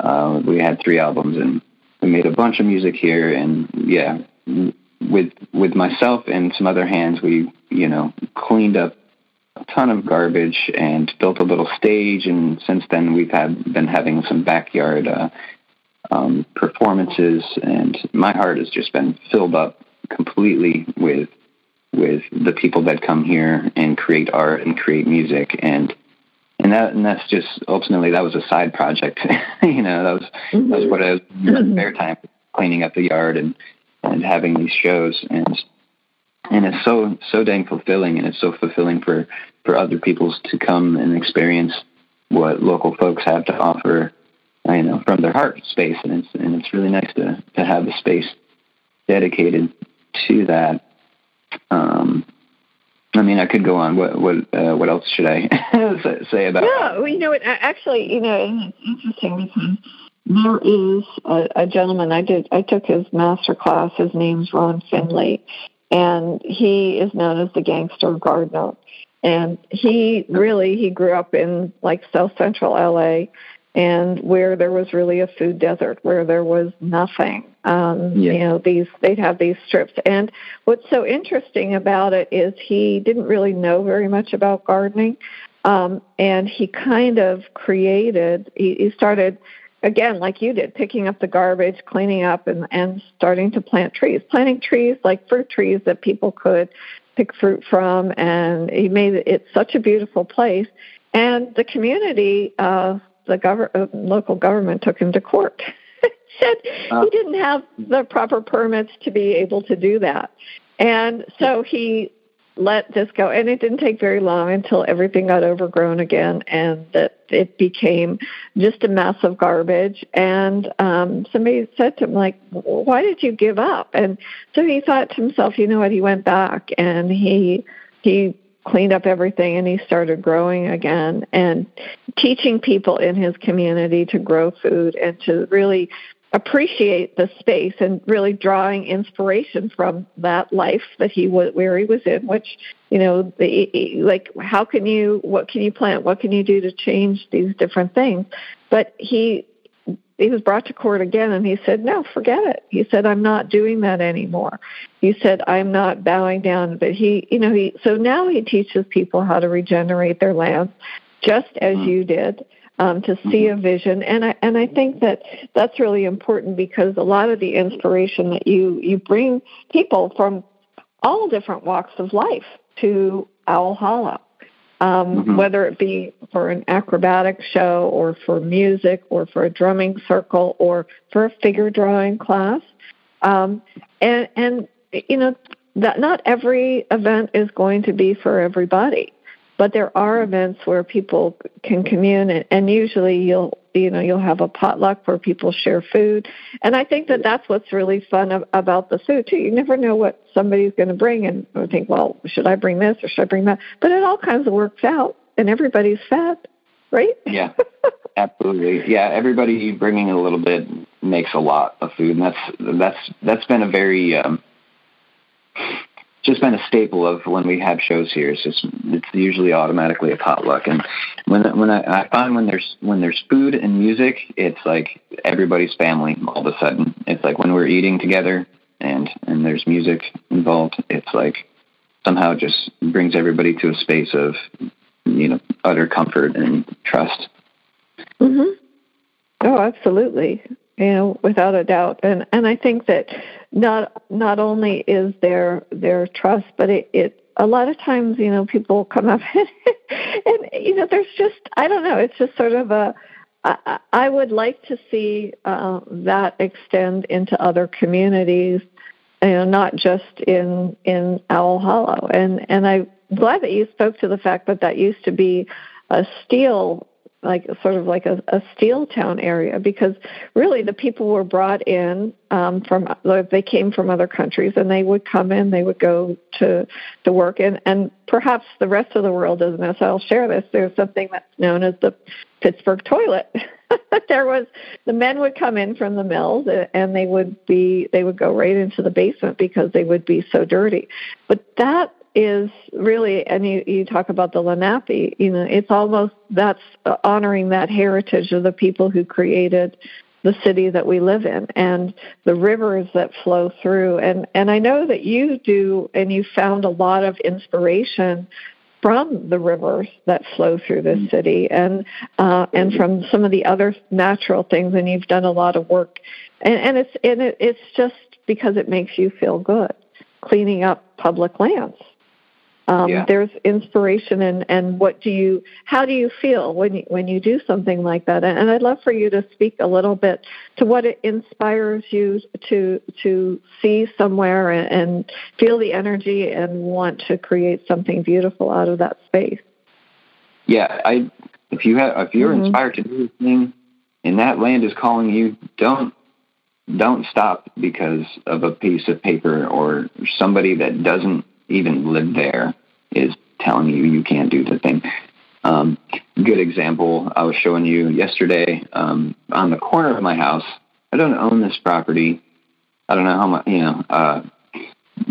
Uh, we had three albums, and we made a bunch of music here. And yeah, with with myself and some other hands, we you know cleaned up a ton of garbage and built a little stage. And since then, we've had been having some backyard uh, um, performances, and my heart has just been filled up completely with with the people that come here and create art and create music and and that and that's just ultimately that was a side project you know that was mm-hmm. that was what I was mm-hmm. spare time cleaning up the yard and and having these shows and and it's so so dang fulfilling and it's so fulfilling for for other people to come and experience what local folks have to offer you know from their heart space and it's and it's really nice to to have a space dedicated to that um, I mean, I could go on. What what uh, what else should I say about? Yeah, well, you know, it, actually, you know, it's interesting because there is a, a gentleman I did. I took his master class. His name's Ron Finley, and he is known as the gangster gardener. And he really he grew up in like South Central LA, and where there was really a food desert, where there was nothing. Um, yeah. You know, these they'd have these strips. And what's so interesting about it is he didn't really know very much about gardening, um, and he kind of created. He, he started again, like you did, picking up the garbage, cleaning up, and and starting to plant trees. Planting trees like fruit trees that people could pick fruit from, and he made it such a beautiful place. And the community uh, the gov- uh, local government took him to court. Said uh, he didn't have the proper permits to be able to do that. And so he let this go. And it didn't take very long until everything got overgrown again and that it became just a mess of garbage. And um, somebody said to him, like, why did you give up? And so he thought to himself, you know what, he went back and he he cleaned up everything and he started growing again and teaching people in his community to grow food and to really appreciate the space and really drawing inspiration from that life that he was where he was in which you know the like how can you what can you plant? What can you do to change these different things? But he he was brought to court again and he said, No, forget it. He said, I'm not doing that anymore. He said, I'm not bowing down. But he, you know, he, so now he teaches people how to regenerate their lands just as mm-hmm. you did. Um, to see mm-hmm. a vision, and I and I think that that's really important because a lot of the inspiration that you you bring people from all different walks of life to Owl Hollow, um, mm-hmm. whether it be for an acrobatic show or for music or for a drumming circle or for a figure drawing class. Um, and, and, you know, that not every event is going to be for everybody but there are events where people can commune and, and usually you'll you know you'll have a potluck where people share food. And i think that that's what's really fun about the food too. You never know what somebody's going to bring and I think well should i bring this or should i bring that? But it all kinds of works out and everybody's fed right? Yeah. Absolutely. Yeah everybody bringing a little bit makes a lot of food and that's that's that's been a very um just been a staple of when we have shows here. It's just it's usually automatically a potluck, and when when I, I find when there's when there's food and music, it's like everybody's family all of a sudden. It's like when we're eating together and and there's music involved, it's like somehow just brings everybody to a space of you know utter comfort and trust. Mhm. Oh, absolutely you know, without a doubt. And and I think that not not only is there their trust, but it, it a lot of times, you know, people come up and, you know, there's just I don't know, it's just sort of a I, I would like to see uh, that extend into other communities, you know, not just in in Owl Hollow. And and I'm glad that you spoke to the fact that that used to be a steel like sort of like a, a steel town area because really the people were brought in um, from they came from other countries and they would come in they would go to to work and and perhaps the rest of the world doesn't know. So I'll share this. There's something that's known as the Pittsburgh toilet. There was the men would come in from the mills and they would be they would go right into the basement because they would be so dirty. But that is really, and you, you talk about the Lenape, you know, it's almost that's honoring that heritage of the people who created the city that we live in and the rivers that flow through. And, and I know that you do, and you found a lot of inspiration from the rivers that flow through this city and uh, and from some of the other natural things and you've done a lot of work. And, and it's and it, it's just because it makes you feel good cleaning up public lands um, yeah. There's inspiration, and and what do you? How do you feel when you, when you do something like that? And, and I'd love for you to speak a little bit to what it inspires you to to see somewhere and, and feel the energy and want to create something beautiful out of that space. Yeah, I. If you have, if you're mm-hmm. inspired to do a thing, and that land is calling you, don't don't stop because of a piece of paper or somebody that doesn't even live there is telling you you can't do the thing. Um, good example I was showing you yesterday um, on the corner of my house. I don't own this property. I don't know how much, you know, uh,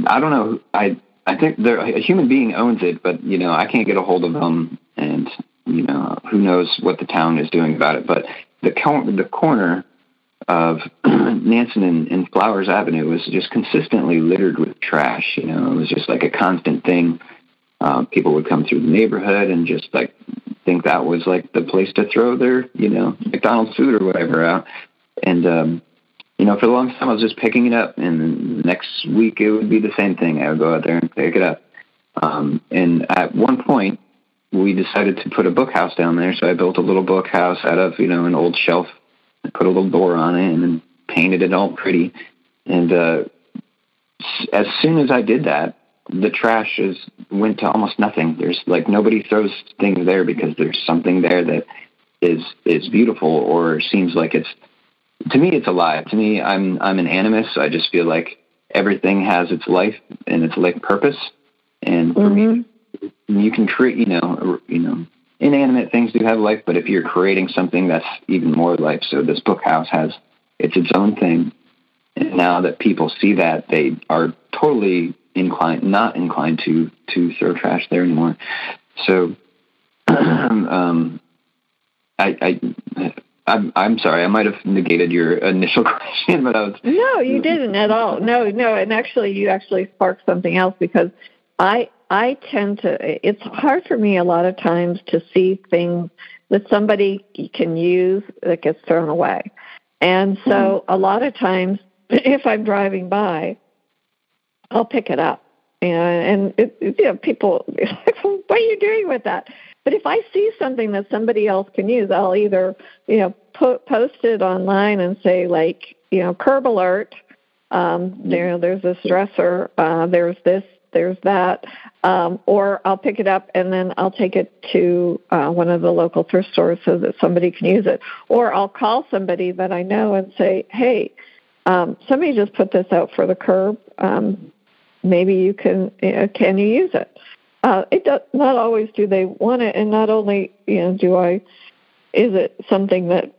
I don't know. I, I think there, a human being owns it, but, you know, I can't get a hold of them and, you know, who knows what the town is doing about it. But the, the corner of Nansen and, and Flowers Avenue was just consistently littered with trash. You know, it was just like a constant thing. Uh, people would come through the neighborhood and just like think that was like the place to throw their, you know, McDonald's food or whatever out. And, um, you know, for the longest time I was just picking it up and next week it would be the same thing. I would go out there and pick it up. Um, and at one point we decided to put a book house down there. So I built a little book house out of, you know, an old shelf I put a little door on it and painted it all pretty. And uh, as soon as I did that, the trash is went to almost nothing. There's like nobody throws things there because there's something there that is is beautiful or seems like it's to me it's alive. To me, I'm I'm an animist. So I just feel like everything has its life and its life purpose. And for mm-hmm. me, you can create, you know, you know, inanimate things do have life, but if you're creating something that's even more life, so this book house has it's its own thing. And now that people see that, they are totally inclined, not inclined to to throw trash there anymore. So, um, I, I I'm, I'm sorry, I might have negated your initial question, but I was. No, you didn't at all. No, no, and actually, you actually sparked something else because I I tend to, it's hard for me a lot of times to see things that somebody can use that gets thrown away. And so mm-hmm. a lot of times, if I'm driving by, I'll pick it up. And, it, you know, people, what are you doing with that? But if I see something that somebody else can use, I'll either, you know, put, post it online and say, like, you know, curb alert. Um, you know, there's this dresser. Uh, there's this there's that. Um, or I'll pick it up and then I'll take it to uh, one of the local thrift stores so that somebody can use it. Or I'll call somebody that I know and say, hey, um, somebody just put this out for the curb. Um, maybe you can, uh, can you use it? Uh, it does not always do they want it, and not only you know do I, is it something that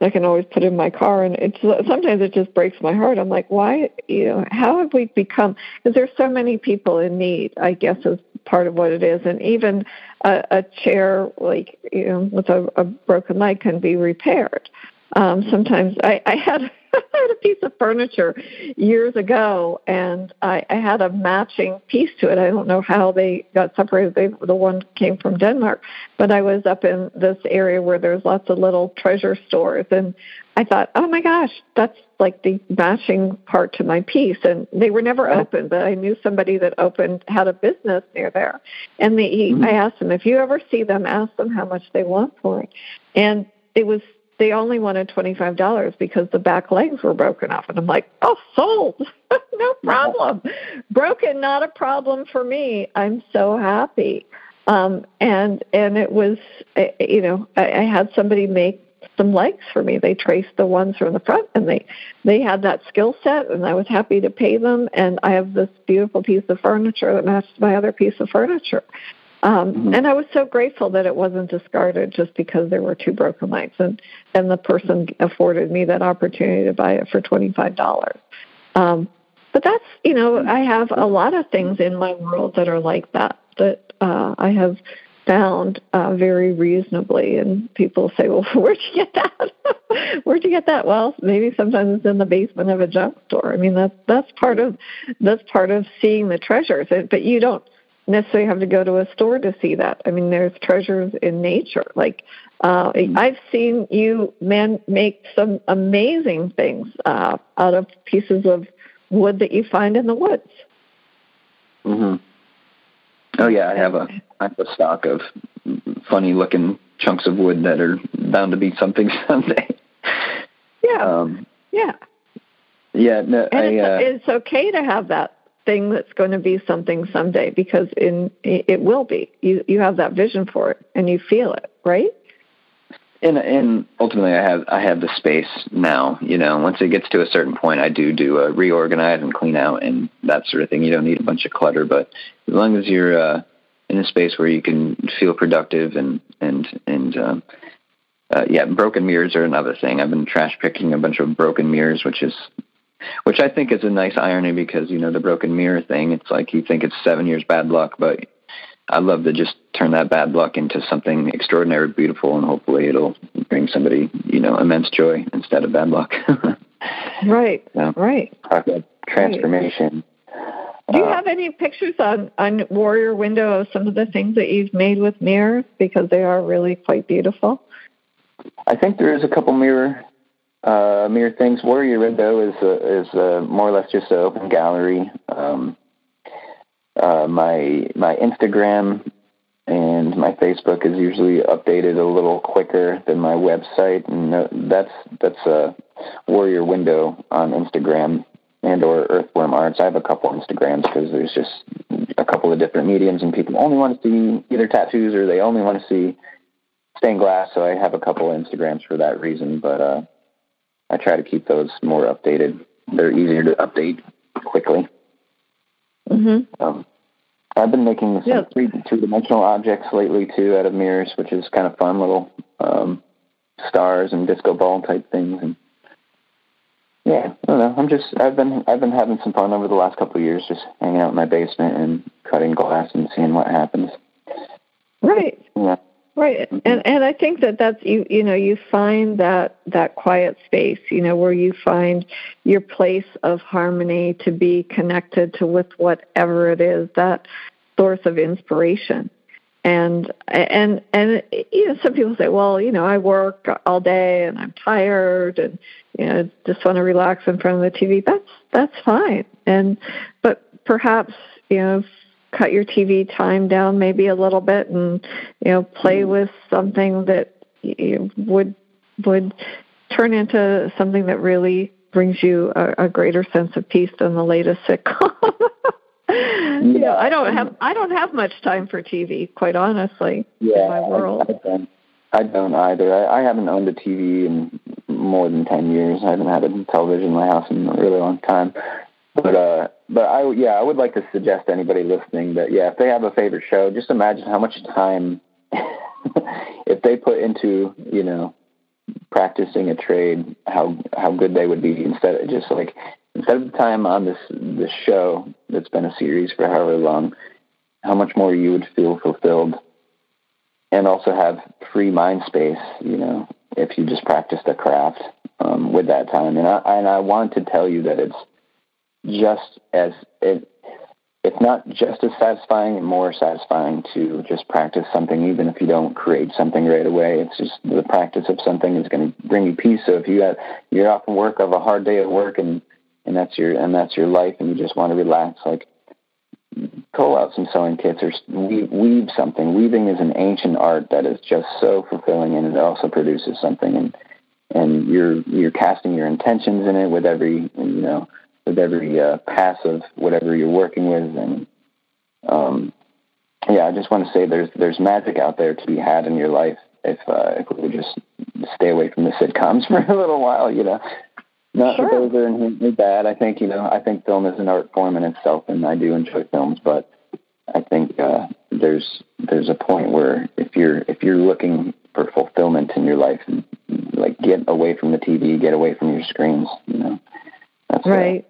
I can always put in my car, and it's sometimes it just breaks my heart. I'm like, why? You know, how have we become? Because there's so many people in need. I guess is part of what it is, and even a, a chair like you know with a, a broken leg can be repaired. Um, sometimes I, I had I had a piece of furniture years ago, and I, I had a matching piece to it. I don't know how they got separated. They, the one came from Denmark, but I was up in this area where there's lots of little treasure stores, and I thought, oh my gosh, that's like the matching part to my piece. And they were never open, but I knew somebody that opened had a business near there, and they, mm-hmm. I asked them if you ever see them, ask them how much they want for it, and it was they only wanted twenty five dollars because the back legs were broken off, and I'm like, oh, sold, no problem, broken, not a problem for me. I'm so happy. Um, and and it was, eh, you know, I, I had somebody make some legs for me. They traced the ones from the front, and they they had that skill set, and I was happy to pay them. And I have this beautiful piece of furniture that matched my other piece of furniture. Um, mm-hmm. And I was so grateful that it wasn't discarded just because there were two broken legs, and and the person afforded me that opportunity to buy it for twenty five dollars. Um, but that's you know I have a lot of things in my world that are like that that uh, I have found uh, very reasonably. And people say, "Well, where'd you get that? where'd you get that?" Well, maybe sometimes it's in the basement of a junk store. I mean, that's that's part of that's part of seeing the treasures. But you don't necessarily have to go to a store to see that. I mean, there's treasures in nature. Like uh, mm-hmm. I've seen you man make some amazing things uh, out of pieces of wood that you find in the woods. Mhm. Oh yeah, I have a I have a stock of funny looking chunks of wood that are bound to be something someday. Yeah. Um, yeah. Yeah. No, and I, it's, uh, it's okay to have that thing that's going to be something someday because in it will be. You you have that vision for it and you feel it, right? And and ultimately, I have I have the space now. You know, once it gets to a certain point, I do do a reorganize and clean out and that sort of thing. You don't need a bunch of clutter, but as long as you're uh, in a space where you can feel productive and and and um, uh, yeah, broken mirrors are another thing. I've been trash picking a bunch of broken mirrors, which is which I think is a nice irony because you know the broken mirror thing. It's like you think it's seven years bad luck, but I'd love to just turn that bad luck into something extraordinary, beautiful, and hopefully it'll bring somebody you know immense joy instead of bad luck. right. So, right. Talk about transformation. Do you uh, have any pictures on on Warrior Window of some of the things that you've made with mirrors because they are really quite beautiful? I think there is a couple mirror uh, mirror things. Warrior Window is a, is a more or less just an open gallery. Um, uh, my my Instagram and my Facebook is usually updated a little quicker than my website, and that's that's a Warrior Window on Instagram and or Earthworm Arts. I have a couple Instagrams because there's just a couple of different mediums, and people only want to see either tattoos or they only want to see stained glass. So I have a couple of Instagrams for that reason, but uh, I try to keep those more updated. They're easier to update quickly. Mm-hmm. Um, I've been making some yeah. three two dimensional objects lately too out of mirrors, which is kind of fun little um, stars and disco ball type things. And yeah, I don't know. I'm just I've been I've been having some fun over the last couple of years, just hanging out in my basement and cutting glass and seeing what happens. Right. Yeah. Right, and and I think that that's you you know you find that that quiet space you know where you find your place of harmony to be connected to with whatever it is that source of inspiration, and and and you know some people say well you know I work all day and I'm tired and you know just want to relax in front of the TV that's that's fine and but perhaps you know cut your TV time down maybe a little bit and you know play mm-hmm. with something that you would would turn into something that really brings you a, a greater sense of peace than the latest sitcom. yeah, you know, I don't have I don't have much time for TV, quite honestly. Yeah, in my world. I, I don't. I don't either. I, I haven't owned a TV in more than ten years. I haven't had a television in my house in a really long time. But uh, but I yeah, I would like to suggest to anybody listening that yeah, if they have a favorite show, just imagine how much time if they put into you know practicing a trade, how how good they would be instead of just like instead of the time on this this show that's been a series for however long, how much more you would feel fulfilled, and also have free mind space. You know, if you just practiced a craft um, with that time, and I and I want to tell you that it's just as it it's not just as satisfying more satisfying to just practice something even if you don't create something right away. It's just the practice of something is going to bring you peace. So if you have you're off from work of a hard day at work and and that's your and that's your life and you just want to relax like pull out some sewing kits or weave, weave something. Weaving is an ancient art that is just so fulfilling and it also produces something and and you're you're casting your intentions in it with every you know with every uh, pass of whatever you're working with, and um, yeah, I just want to say there's there's magic out there to be had in your life if uh, if we would just stay away from the sitcoms for a little while, you know. Not sure. that those are inherently bad. I think you know I think film is an art form in itself, and I do enjoy films, but I think uh, there's there's a point where if you're if you're looking for fulfillment in your life, like get away from the TV, get away from your screens, you know. That's right.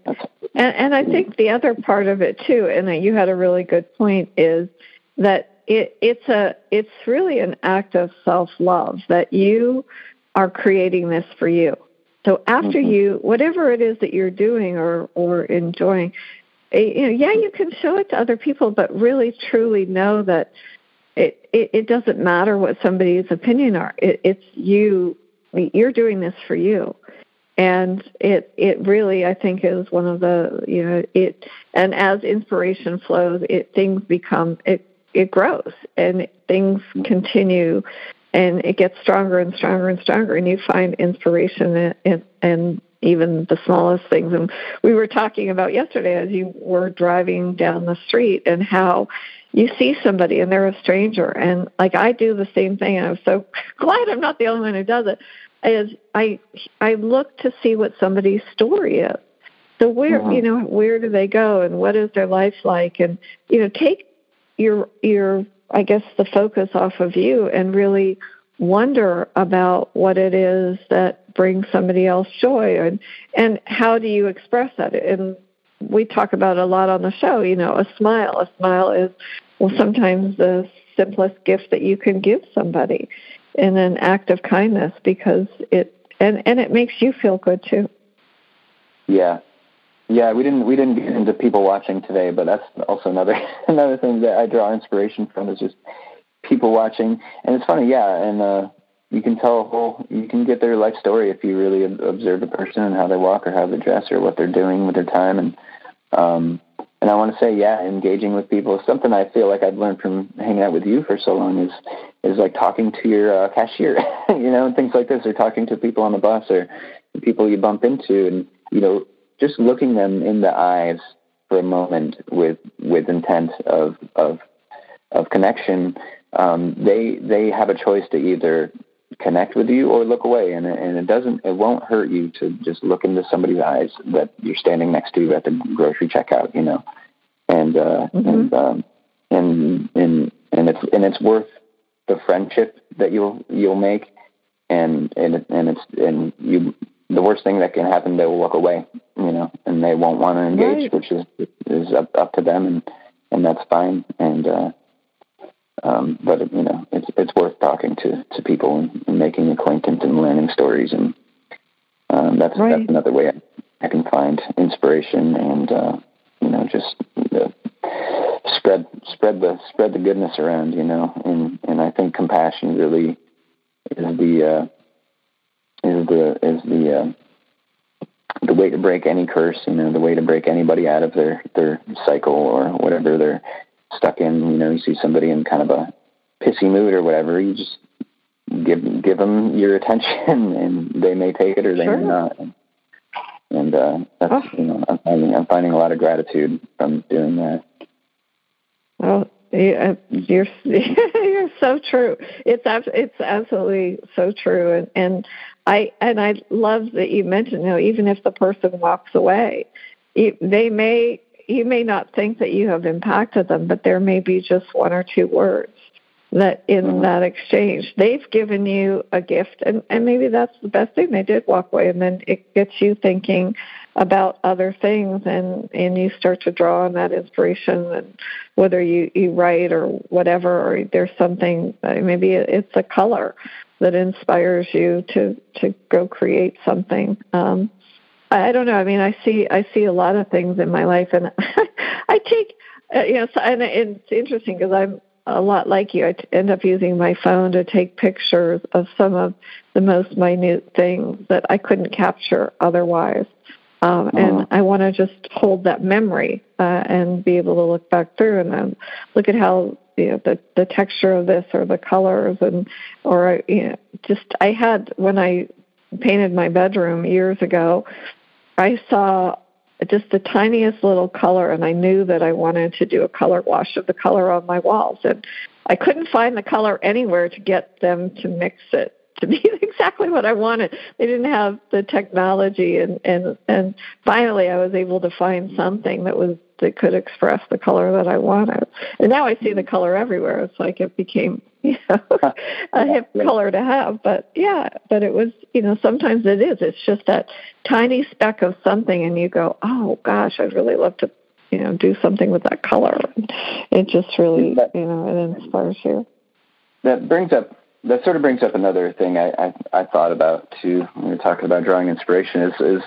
And and I think the other part of it too, and that you had a really good point, is that it, it's a it's really an act of self love that you are creating this for you. So after mm-hmm. you, whatever it is that you're doing or or enjoying, eh, you know, yeah, you can show it to other people, but really truly know that it it, it doesn't matter what somebody's opinion are. It, it's you. You're doing this for you, and it it really I think is one of the you know it and as inspiration flows, it things become it it grows and things continue and it gets stronger and stronger and stronger. And you find inspiration in, in, in even the smallest things. And we were talking about yesterday as you were driving down the street and how you see somebody and they're a stranger. And like I do the same thing. And I'm so glad I'm not the only one who does it is I I look to see what somebody's story is. So where mm-hmm. you know where do they go and what is their life like and you know take your your I guess the focus off of you and really wonder about what it is that brings somebody else joy and and how do you express that and we talk about a lot on the show you know a smile a smile is well sometimes the simplest gift that you can give somebody in an act of kindness because it and and it makes you feel good too yeah yeah, we didn't we didn't get into people watching today, but that's also another another thing that I draw inspiration from is just people watching. And it's funny, yeah, and uh, you can tell a whole you can get their life story if you really observe a person and how they walk or how they dress or what they're doing with their time. And um, and I want to say, yeah, engaging with people is something I feel like I've learned from hanging out with you for so long is is like talking to your uh, cashier, you know, and things like this, or talking to people on the bus or people you bump into, and you know just looking them in the eyes for a moment with with intent of of of connection, um, they they have a choice to either connect with you or look away, and and it doesn't it won't hurt you to just look into somebody's eyes that you're standing next to at the grocery checkout, you know, and uh, mm-hmm. and um, and and and it's and it's worth the friendship that you'll you'll make, and and and it's and you the worst thing that can happen, they will walk away, you know, and they won't want to engage, right. which is is up up to them, and and that's fine. And uh, um, but you know, it's it's worth talking to to people and, and making acquaintance and learning stories, and um, that's right. that's another way I, I can find inspiration and uh, you know just uh, spread spread the spread the goodness around, you know, and and I think compassion really is the uh, is the is the uh, the way to break any curse, you know, the way to break anybody out of their their cycle or whatever they're stuck in. You know, you see somebody in kind of a pissy mood or whatever, you just give give them your attention, and they may take it or they sure. may not. And, uh, that's oh. you know, I'm finding I'm finding a lot of gratitude from doing that. Well, uh, you're you're so true. It's it's absolutely so true, and and I and I love that you mentioned, you know, even if the person walks away, they may you may not think that you have impacted them, but there may be just one or two words that in mm-hmm. that exchange they've given you a gift and, and maybe that's the best thing they did walk away and then it gets you thinking about other things and and you start to draw on that inspiration and whether you you write or whatever or there's something uh, maybe it's a color that inspires you to to go create something um i don't know i mean i see i see a lot of things in my life and i take uh, know so, and it's interesting because i'm a lot like you. I end up using my phone to take pictures of some of the most minute things that I couldn't capture otherwise. Um, uh-huh. And I want to just hold that memory uh, and be able to look back through and then look at how you know the the texture of this or the colors and or you know just I had when I painted my bedroom years ago, I saw just the tiniest little color, and I knew that I wanted to do a color wash of the color on my walls. And I couldn't find the color anywhere to get them to mix it to be exactly what I wanted. They didn't have the technology, and and and finally, I was able to find something that was that could express the color that I wanted. And now I see the color everywhere. It's like it became you know a hip color to have. But yeah, but it was you know sometimes it is. It's just that tiny speck of something, and you go, oh gosh, I'd really love to you know do something with that color. It just really you know it inspires you. That brings up that sort of brings up another thing I, I, I thought about too when we are talking about drawing inspiration is is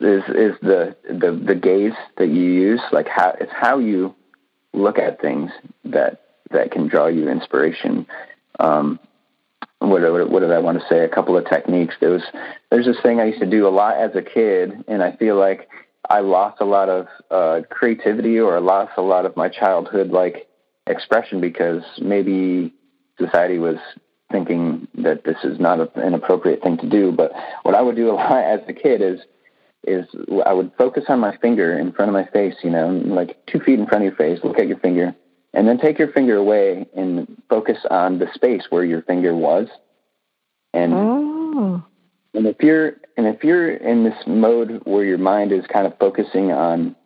is is the, the the gaze that you use like how it's how you look at things that that can draw you inspiration. Um, what, what, what did I want to say? A couple of techniques. There was there's this thing I used to do a lot as a kid, and I feel like I lost a lot of uh, creativity or lost a lot of my childhood like expression because maybe society was thinking that this is not a, an appropriate thing to do. But what I would do a lot as a kid is is I would focus on my finger in front of my face, you know, like two feet in front of your face, look at your finger, and then take your finger away and focus on the space where your finger was. And oh. and if you're and if you're in this mode where your mind is kind of focusing on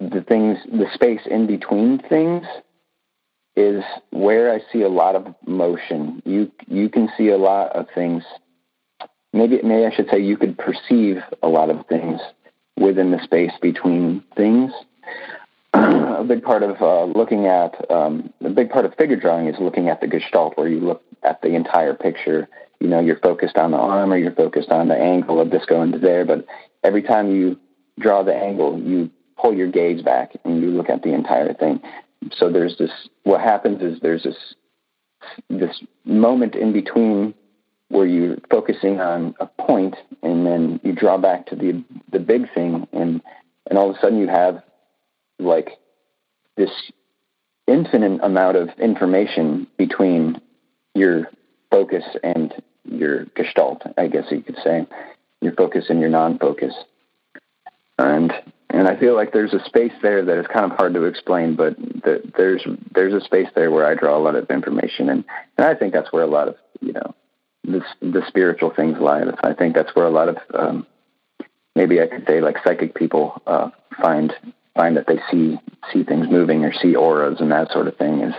the things, the space in between things, is where I see a lot of motion. You you can see a lot of things. Maybe maybe I should say you could perceive a lot of things within the space between things. a big part of uh, looking at um, a big part of figure drawing is looking at the gestalt, where you look at the entire picture. You know, you're focused on the arm or you're focused on the angle of this going to there, but every time you draw the angle, you pull your gaze back and you look at the entire thing so there's this what happens is there's this this moment in between where you're focusing on a point and then you draw back to the the big thing and and all of a sudden you have like this infinite amount of information between your focus and your gestalt, I guess you could say, your focus and your non-focus. And and I feel like there's a space there that is kind of hard to explain, but the, there's there's a space there where I draw a lot of information, and and I think that's where a lot of you know the the spiritual things lie. I think that's where a lot of um, maybe I could say like psychic people uh, find find that they see see things moving or see auras and that sort of thing is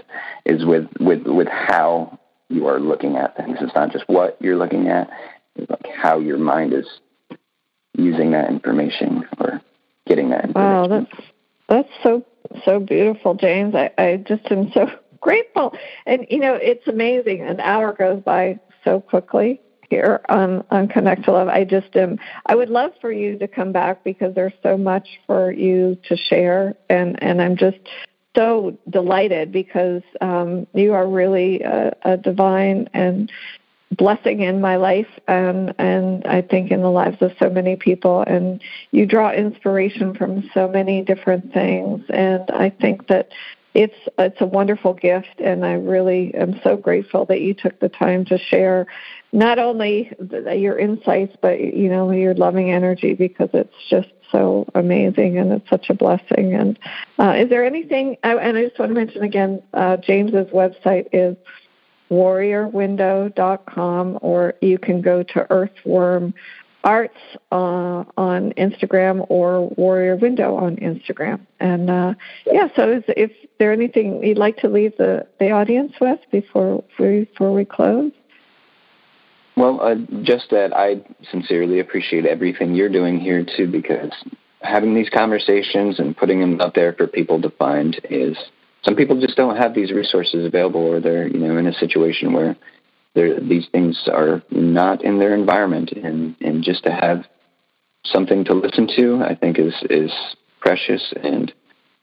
is with with with how you are looking at things. It's not just what you're looking at; it's like how your mind is using that information or getting that. Wow, that's that's so so beautiful, James. I, I just am so grateful. And you know, it's amazing. An hour goes by so quickly here on on Connect to Love. I just am. I would love for you to come back because there's so much for you to share, and and I'm just so delighted because um, you are really a, a divine and blessing in my life and and I think in the lives of so many people and you draw inspiration from so many different things and I think that it's it's a wonderful gift and I really am so grateful that you took the time to share not only your insights but you know your loving energy because it's just so amazing and it's such a blessing and uh, is there anything and I just want to mention again uh, James's website is warriorwindow.com, or you can go to Earthworm Arts uh, on Instagram or Warrior Window on Instagram. And uh, yeah, so is, if there anything you'd like to leave the, the audience with before we, before we close? Well, uh, just that I sincerely appreciate everything you're doing here too, because having these conversations and putting them out there for people to find is some people just don't have these resources available, or they're you know in a situation where these things are not in their environment, and and just to have something to listen to, I think is is precious and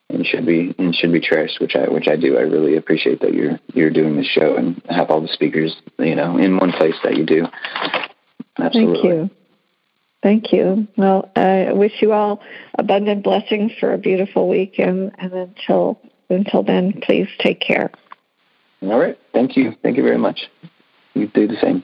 and should be and should be cherished, which I which I do. I really appreciate that you're you're doing this show and have all the speakers, you know, in one place that you do. Absolutely. Thank you. Thank you. Well, I wish you all abundant blessings for a beautiful week, and, and until until then, please take care. All right. Thank you. Thank you very much. You do the same.